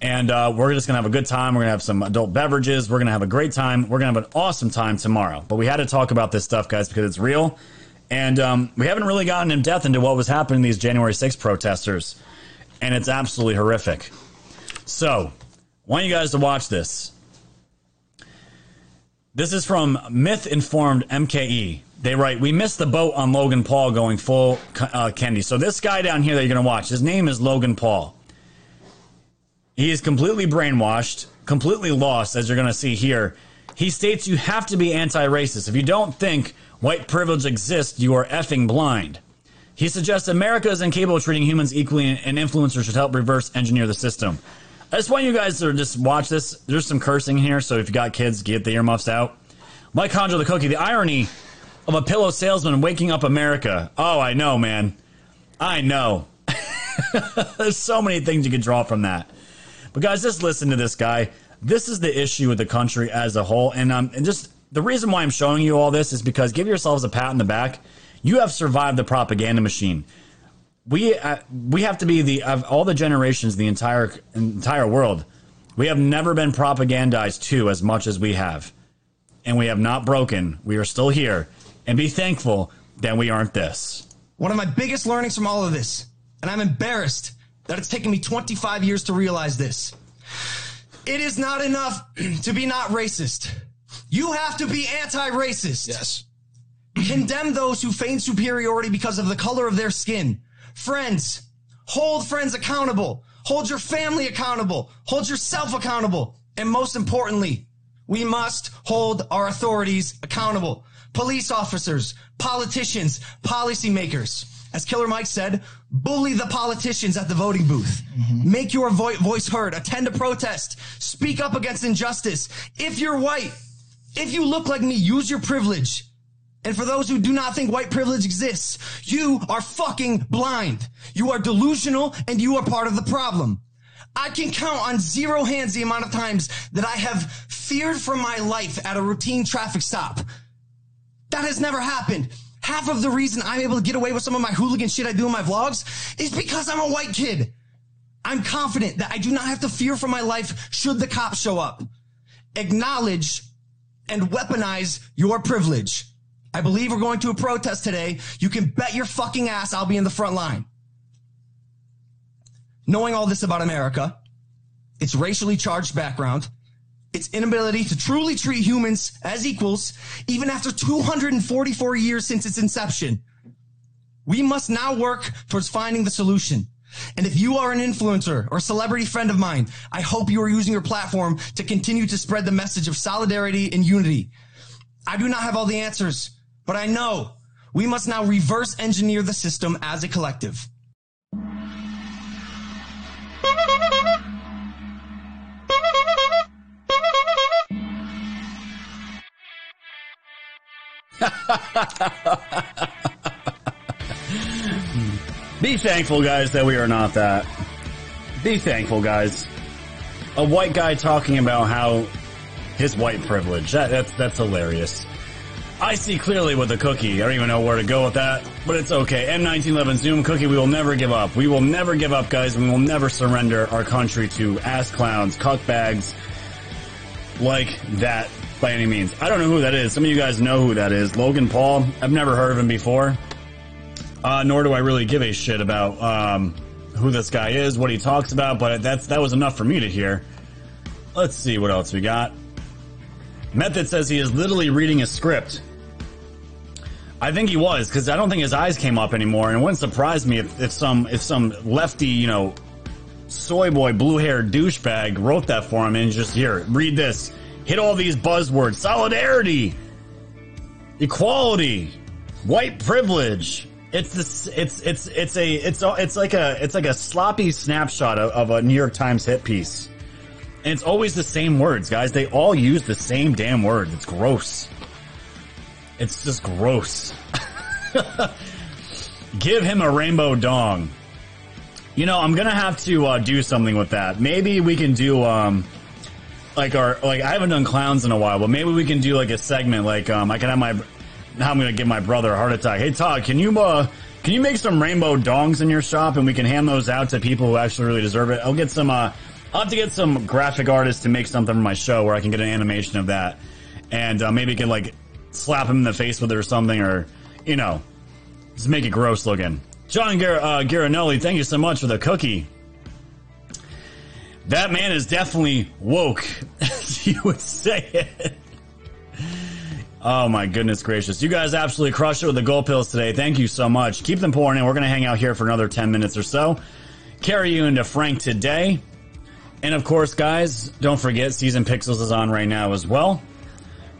And uh, we're just going to have a good time. We're going to have some adult beverages. We're going to have a great time. We're going to have an awesome time tomorrow. But we had to talk about this stuff, guys, because it's real. And um, we haven't really gotten in depth into what was happening to these January 6 protesters. And it's absolutely horrific. So, I want you guys to watch this. This is from Myth Informed MKE. They write, We missed the boat on Logan Paul going full uh. So, this guy down here that you're going to watch, his name is Logan Paul. He is completely brainwashed, completely lost, as you're going to see here. He states you have to be anti racist. If you don't think white privilege exists, you are effing blind. He suggests America is incapable of treating humans equally and influencers should help reverse engineer the system. I just want you guys to just watch this. There's some cursing here, so if you got kids, get the earmuffs out. Mike Conjo the cookie. The irony of a pillow salesman waking up America. Oh, I know, man. I know. There's so many things you can draw from that. But guys, just listen to this guy. This is the issue with the country as a whole, and um, and just the reason why I'm showing you all this is because give yourselves a pat in the back. You have survived the propaganda machine. We uh, we have to be the of all the generations, the entire entire world. We have never been propagandized to as much as we have, and we have not broken. We are still here, and be thankful that we aren't this. One of my biggest learnings from all of this, and I'm embarrassed that it's taken me 25 years to realize this. It is not enough to be not racist. You have to be anti-racist. Yes. Condemn those who feign superiority because of the color of their skin. Friends, hold friends accountable. Hold your family accountable. Hold yourself accountable. And most importantly, we must hold our authorities accountable. Police officers, politicians, policymakers. As Killer Mike said, bully the politicians at the voting booth. Mm-hmm. Make your vo- voice heard. Attend a protest. Speak up against injustice. If you're white, if you look like me, use your privilege. And for those who do not think white privilege exists, you are fucking blind. You are delusional and you are part of the problem. I can count on zero hands the amount of times that I have feared for my life at a routine traffic stop. That has never happened. Half of the reason I'm able to get away with some of my hooligan shit I do in my vlogs is because I'm a white kid. I'm confident that I do not have to fear for my life should the cops show up. Acknowledge and weaponize your privilege. I believe we're going to a protest today. You can bet your fucking ass I'll be in the front line. Knowing all this about America, its racially charged background, its inability to truly treat humans as equals, even after 244 years since its inception, we must now work towards finding the solution. And if you are an influencer or a celebrity friend of mine, I hope you are using your platform to continue to spread the message of solidarity and unity. I do not have all the answers, but I know we must now reverse engineer the system as a collective. Be thankful, guys, that we are not that. Be thankful, guys. A white guy talking about how his white privilege. That, that's that's hilarious. I see clearly with the cookie. I don't even know where to go with that, but it's okay. M1911 Zoom cookie. We will never give up. We will never give up, guys. We will never surrender our country to ass clowns, cuckbags, like that by any means. I don't know who that is. Some of you guys know who that is. Logan Paul. I've never heard of him before. Uh, nor do I really give a shit about um, who this guy is, what he talks about, but that's that was enough for me to hear. Let's see what else we got. Method says he is literally reading a script. I think he was because I don't think his eyes came up anymore, and it wouldn't surprise me if, if some if some lefty, you know, soy boy, blue haired douchebag wrote that for him and just here, read this, hit all these buzzwords: solidarity, equality, white privilege. It's this. It's it's it's a it's a, it's like a it's like a sloppy snapshot of, of a New York Times hit piece, and it's always the same words, guys. They all use the same damn words. It's gross. It's just gross. Give him a rainbow dong. You know, I'm gonna have to uh, do something with that. Maybe we can do um, like our like I haven't done clowns in a while, but maybe we can do like a segment. Like um, I can have my now I'm gonna give my brother a heart attack. Hey Todd, can you uh can you make some rainbow dongs in your shop and we can hand those out to people who actually really deserve it? I'll get some uh I'll have to get some graphic artists to make something for my show where I can get an animation of that, and uh, maybe can like slap him in the face with it or something, or you know, just make it gross looking. John Gar- uh, Garinelli, thank you so much for the cookie. That man is definitely woke, as you would say it. Oh my goodness gracious. You guys absolutely crushed it with the gold pills today. Thank you so much. Keep them pouring in. We're going to hang out here for another 10 minutes or so. Carry you into Frank today. And of course, guys, don't forget Season Pixels is on right now as well.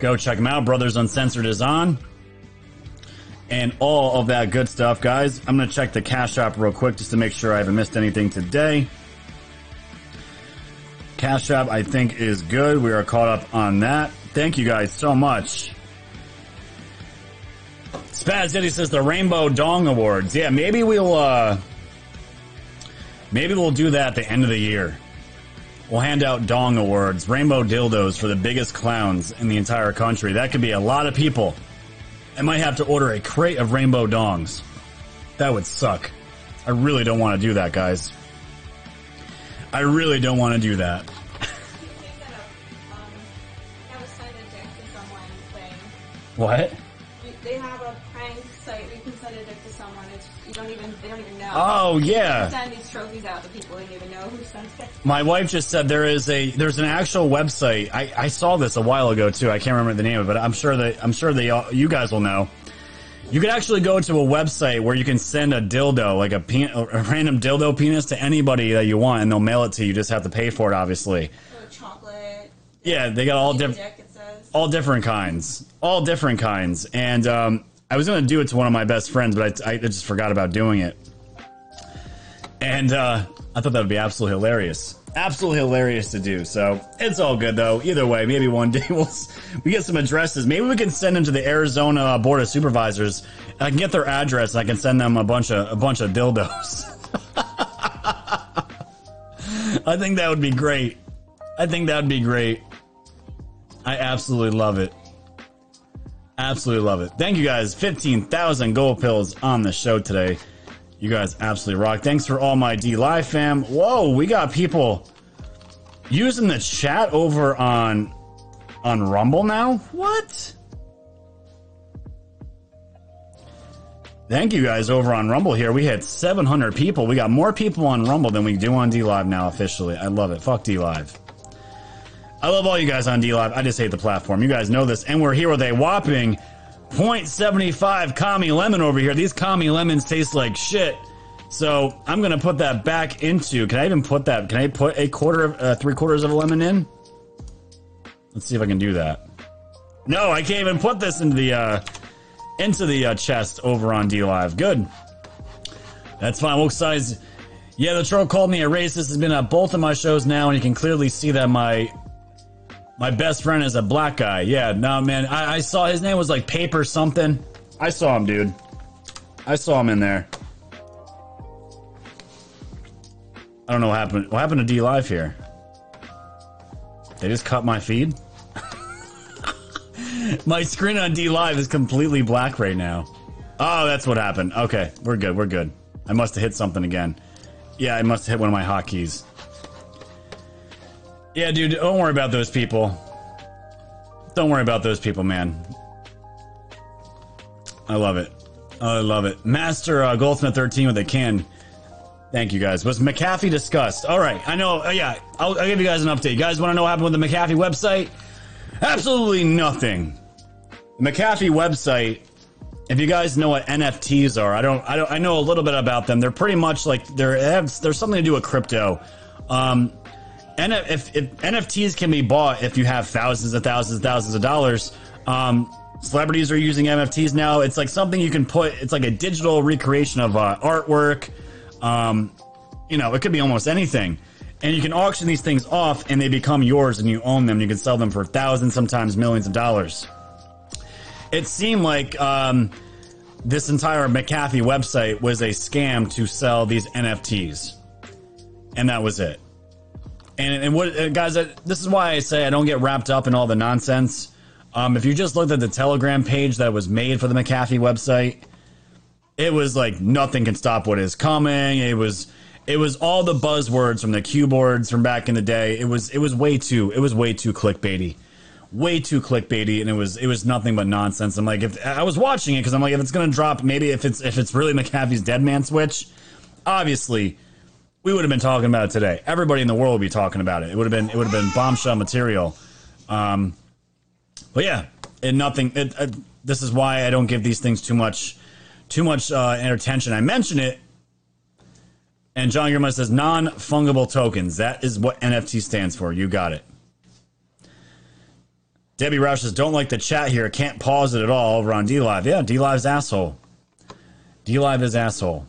Go check them out. Brothers Uncensored is on. And all of that good stuff, guys. I'm going to check the cash app real quick just to make sure I haven't missed anything today. Cash App, I think, is good. We are caught up on that. Thank you guys so much. Spaz City says the Rainbow Dong Awards. Yeah, maybe we'll uh maybe we'll do that at the end of the year. We'll hand out Dong Awards, rainbow dildos for the biggest clowns in the entire country. That could be a lot of people. I might have to order a crate of rainbow dongs. That would suck. I really don't want to do that, guys. I really don't want to do that. Um, what? They have a prank site where you can send a dick to someone. It's you don't even they don't even know. Oh, yeah. send these trophies out to people My wife just said there is a there's an actual website. I, I saw this a while ago too. I can't remember the name of it, but I'm sure that I'm sure all, you guys will know. You can actually go to a website where you can send a dildo, like a, pen, a random dildo penis, to anybody that you want, and they'll mail it to you. You just have to pay for it, obviously. chocolate. Yeah, they got all different, all different kinds, all different kinds. And um, I was gonna do it to one of my best friends, but I, I just forgot about doing it. And uh, I thought that would be absolutely hilarious, absolutely hilarious to do. So it's all good though. Either way, maybe one day we'll we get some addresses. Maybe we can send them to the Arizona Board of Supervisors. I can get their address and I can send them a bunch of a bunch of dildos. I think that would be great. I think that would be great. I absolutely love it. Absolutely love it. Thank you guys. 15,000 gold pills on the show today. You guys absolutely rock. Thanks for all my DLive fam. Whoa, we got people using the chat over on on Rumble now? What? Thank you guys over on Rumble here. We had 700 people. We got more people on Rumble than we do on DLive now officially. I love it. Fuck DLive. I love all you guys on DLive. I just hate the platform. You guys know this. And we're here with a whopping 0.75 commie lemon over here. These commie lemons taste like shit. So I'm going to put that back into. Can I even put that? Can I put a quarter of, uh, three quarters of a lemon in? Let's see if I can do that. No, I can't even put this into the, uh, into the uh, chest over on DLive. Good. That's fine. Woke size. Yeah, the troll called me a racist. Has been at both of my shows now, and you can clearly see that my my best friend is a black guy. Yeah, no man, I, I saw his name was like Paper something. I saw him, dude. I saw him in there. I don't know what happened. What happened to DLive here? They just cut my feed. my screen on DLive is completely black right now. Oh, that's what happened. Okay, we're good. We're good. I must have hit something again. Yeah, I must have hit one of my hotkeys. Yeah, dude, don't worry about those people. Don't worry about those people, man. I love it. I love it. Master uh, Goldsmith 13 with a can. Thank you guys. Was McAfee discussed? All right. I know. Uh, yeah, I'll, I'll give you guys an update. You guys want to know what happened with the McAfee website? Absolutely nothing. The McAfee website. If you guys know what NFTs are, I don't. I don't. I know a little bit about them. They're pretty much like they're they have. There's something to do with crypto. Um, if, if NFTs can be bought if you have thousands and thousands and thousands of dollars, um, celebrities are using NFTs now. It's like something you can put. It's like a digital recreation of uh, artwork. Um, you know, it could be almost anything, and you can auction these things off, and they become yours, and you own them. You can sell them for thousands, sometimes millions of dollars. It seemed like um, this entire McAfee website was a scam to sell these NFTs, and that was it. And, and what, uh, guys, this is why I say I don't get wrapped up in all the nonsense. Um, if you just looked at the Telegram page that was made for the McAfee website, it was like nothing can stop what is coming. It was, it was all the buzzwords from the keyboards from back in the day. It was, it was way too, it was way too clickbaity, way too clickbaity, and it was, it was nothing but nonsense. I'm like, if I was watching it because I'm like, if it's gonna drop, maybe if it's, if it's really McAfee's Dead Man Switch, obviously we would have been talking about it today. Everybody in the world would be talking about it. It would have been it would have been bombshell material. Um, but yeah, and nothing. It, uh, this is why I don't give these things too much too much uh, attention. I mention it, and John Grimma says non fungible tokens. That is what NFT stands for. You got it. Debbie Roush says don't like the chat here. Can't pause it at all over on DLive. Yeah, DLive's asshole. DLive is asshole.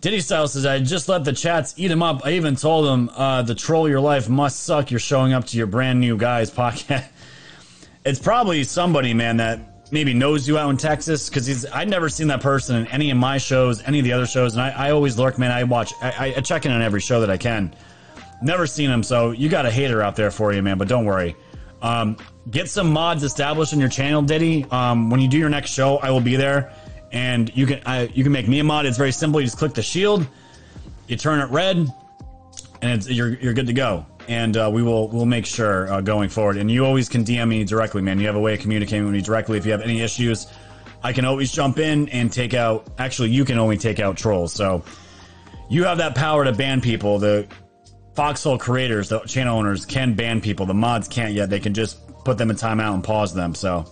Diddy Style says, I just let the chats eat him up. I even told him uh, the troll your life must suck. You're showing up to your brand new guy's podcast. it's probably somebody, man, that maybe knows you out in Texas because he's. I'd never seen that person in any of my shows, any of the other shows, and I, I always lurk, man. I watch, I, I check in on every show that I can. Never seen him, so you got a hater out there for you, man. But don't worry. Um, get some mods established in your channel, Diddy. Um, when you do your next show, I will be there and you can I, you can make me a mod. It's very simple. You just click the shield, you turn it red, and you're you're good to go. And uh, we will we'll make sure uh, going forward. And you always can DM me directly, man. You have a way of communicating with me directly. If you have any issues, I can always jump in and take out. Actually, you can only take out trolls. So you have that power to ban people. The Foxhole creators, the channel owners, can ban people. The mods can't yet. They can just put them in timeout and pause them. So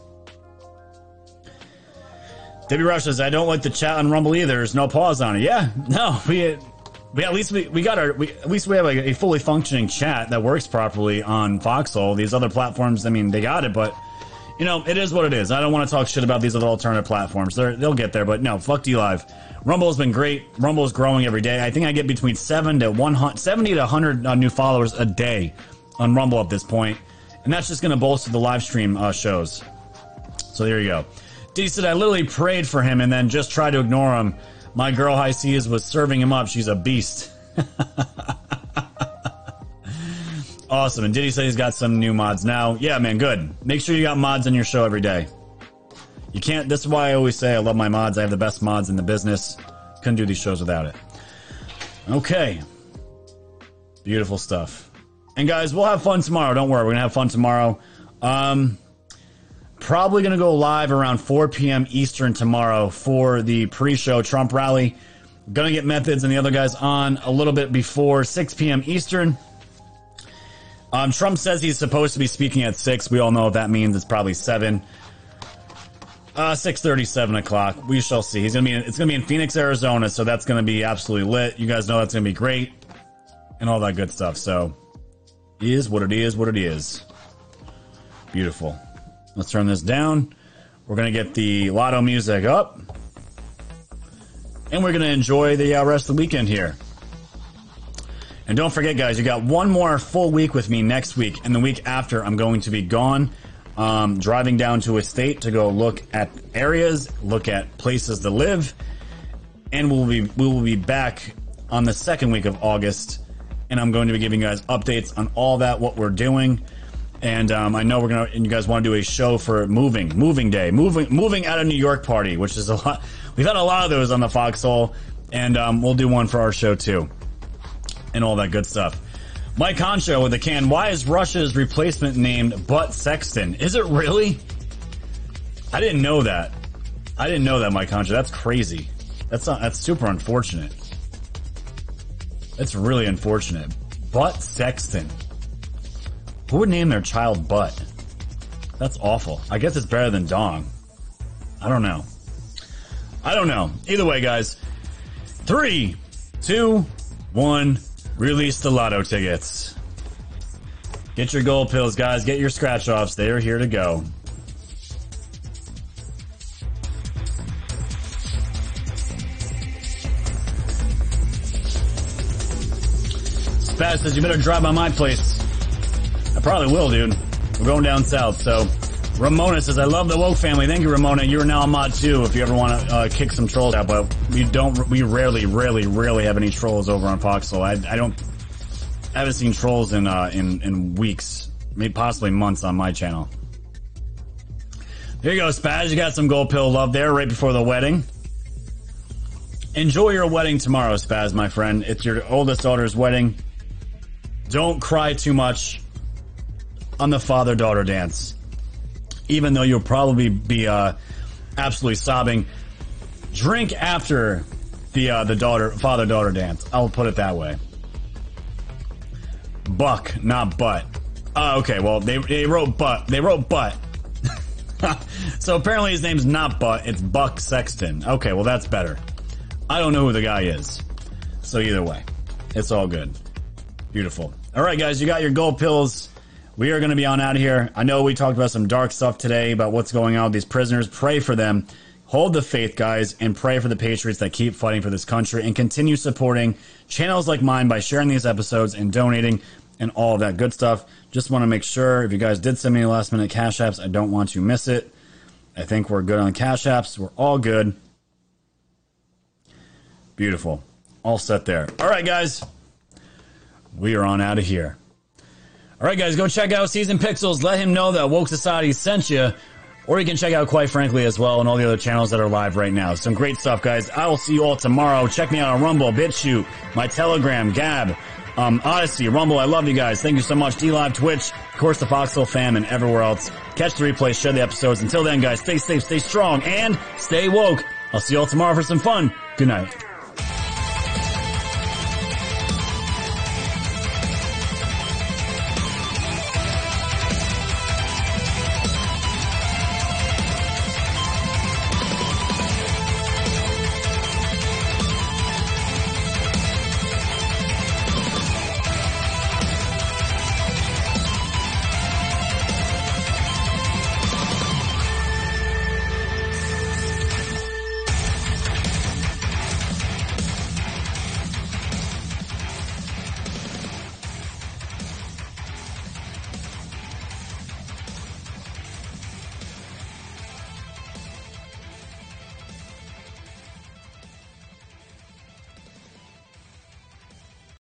Debbie Rush says, I don't like the chat on Rumble either. There's no pause on it. Yeah, no, we, we at least we, we got our, we, at least we have a, a fully functioning chat that works properly on Foxhole. These other platforms, I mean, they got it, but you know, it is what it is. I don't want to talk shit about these other alternative platforms. They're, they'll get there, but no, fuck DLive. Rumble has been great. Rumble is growing every day. I think I get between seven to 100, 70 to 100 uh, new followers a day on Rumble at this point, and that's just going to bolster the live stream uh, shows. So there you go. D said, I literally prayed for him and then just tried to ignore him. My girl High Seas was serving him up. She's a beast. awesome. And Diddy said he's got some new mods now. Yeah, man, good. Make sure you got mods on your show every day. You can't, this is why I always say I love my mods. I have the best mods in the business. Couldn't do these shows without it. Okay. Beautiful stuff. And guys, we'll have fun tomorrow. Don't worry. We're going to have fun tomorrow. Um, Probably going to go live around 4 p.m. Eastern tomorrow for the pre show Trump rally. Going to get Methods and the other guys on a little bit before 6 p.m. Eastern. Um, Trump says he's supposed to be speaking at 6. We all know what that means. It's probably 7. Uh, 6.30, 7 o'clock. We shall see. He's gonna be in, it's gonna be in Phoenix, Arizona, so that's gonna be absolutely lit. You guys know that's gonna be great. And all that good stuff. So, is what it is, what it is. Beautiful. Let's turn this down. We're going to get the lotto music up. And we're going to enjoy the uh, rest of the weekend here. And don't forget, guys, you got one more full week with me next week. And the week after, I'm going to be gone, um, driving down to a state to go look at areas, look at places to live. And we'll be, we will be back on the second week of August. And I'm going to be giving you guys updates on all that, what we're doing. And um, I know we're gonna, and you guys want to do a show for moving, moving day, moving, moving out of New York party, which is a lot. We've had a lot of those on the Foxhole, and um, we'll do one for our show too, and all that good stuff. Mike Concho with the can. Why is Russia's replacement named Butt Sexton? Is it really? I didn't know that. I didn't know that, Mike Concho. That's crazy. That's not. That's super unfortunate. That's really unfortunate. Butt Sexton. Who would name their child Butt? That's awful. I guess it's better than Dong. I don't know. I don't know. Either way, guys. Three, two, one. Release the lotto tickets. Get your gold pills, guys. Get your scratch offs. They are here to go. Spaz says you better drive by my place. Probably will, dude. We're going down south, so. Ramona says, I love the woke family. Thank you, Ramona. You are now a mod too if you ever want to uh, kick some trolls out, but we don't, we rarely, rarely, rarely have any trolls over on Foxhole. I, I don't, I haven't seen trolls in, uh, in, in weeks, maybe possibly months on my channel. There you go, Spaz. You got some gold pill love there right before the wedding. Enjoy your wedding tomorrow, Spaz, my friend. It's your oldest daughter's wedding. Don't cry too much on the father daughter dance. Even though you'll probably be uh, absolutely sobbing. Drink after the uh, the daughter father daughter dance. I'll put it that way. Buck, not butt. Oh, okay. Well, they they wrote butt. They wrote butt. so apparently his name's not Butt. It's Buck Sexton. Okay, well that's better. I don't know who the guy is. So either way, it's all good. Beautiful. All right, guys, you got your gold pills. We are going to be on out of here. I know we talked about some dark stuff today about what's going on with these prisoners. Pray for them. Hold the faith, guys, and pray for the patriots that keep fighting for this country and continue supporting channels like mine by sharing these episodes and donating and all of that good stuff. Just want to make sure if you guys did send me last minute cash apps, I don't want to miss it. I think we're good on cash apps. We're all good. Beautiful. All set there. All right, guys. We are on out of here. All right, guys, go check out Season Pixels. Let him know that Woke Society sent you. Or you can check out Quite Frankly as well and all the other channels that are live right now. Some great stuff, guys. I will see you all tomorrow. Check me out on Rumble, BitChute, my Telegram, Gab, um, Odysee, Rumble. I love you guys. Thank you so much. DLive, Twitch, of course, the Foxhole fam, and everywhere else. Catch the replay, share the episodes. Until then, guys, stay safe, stay strong, and stay woke. I'll see you all tomorrow for some fun. Good night.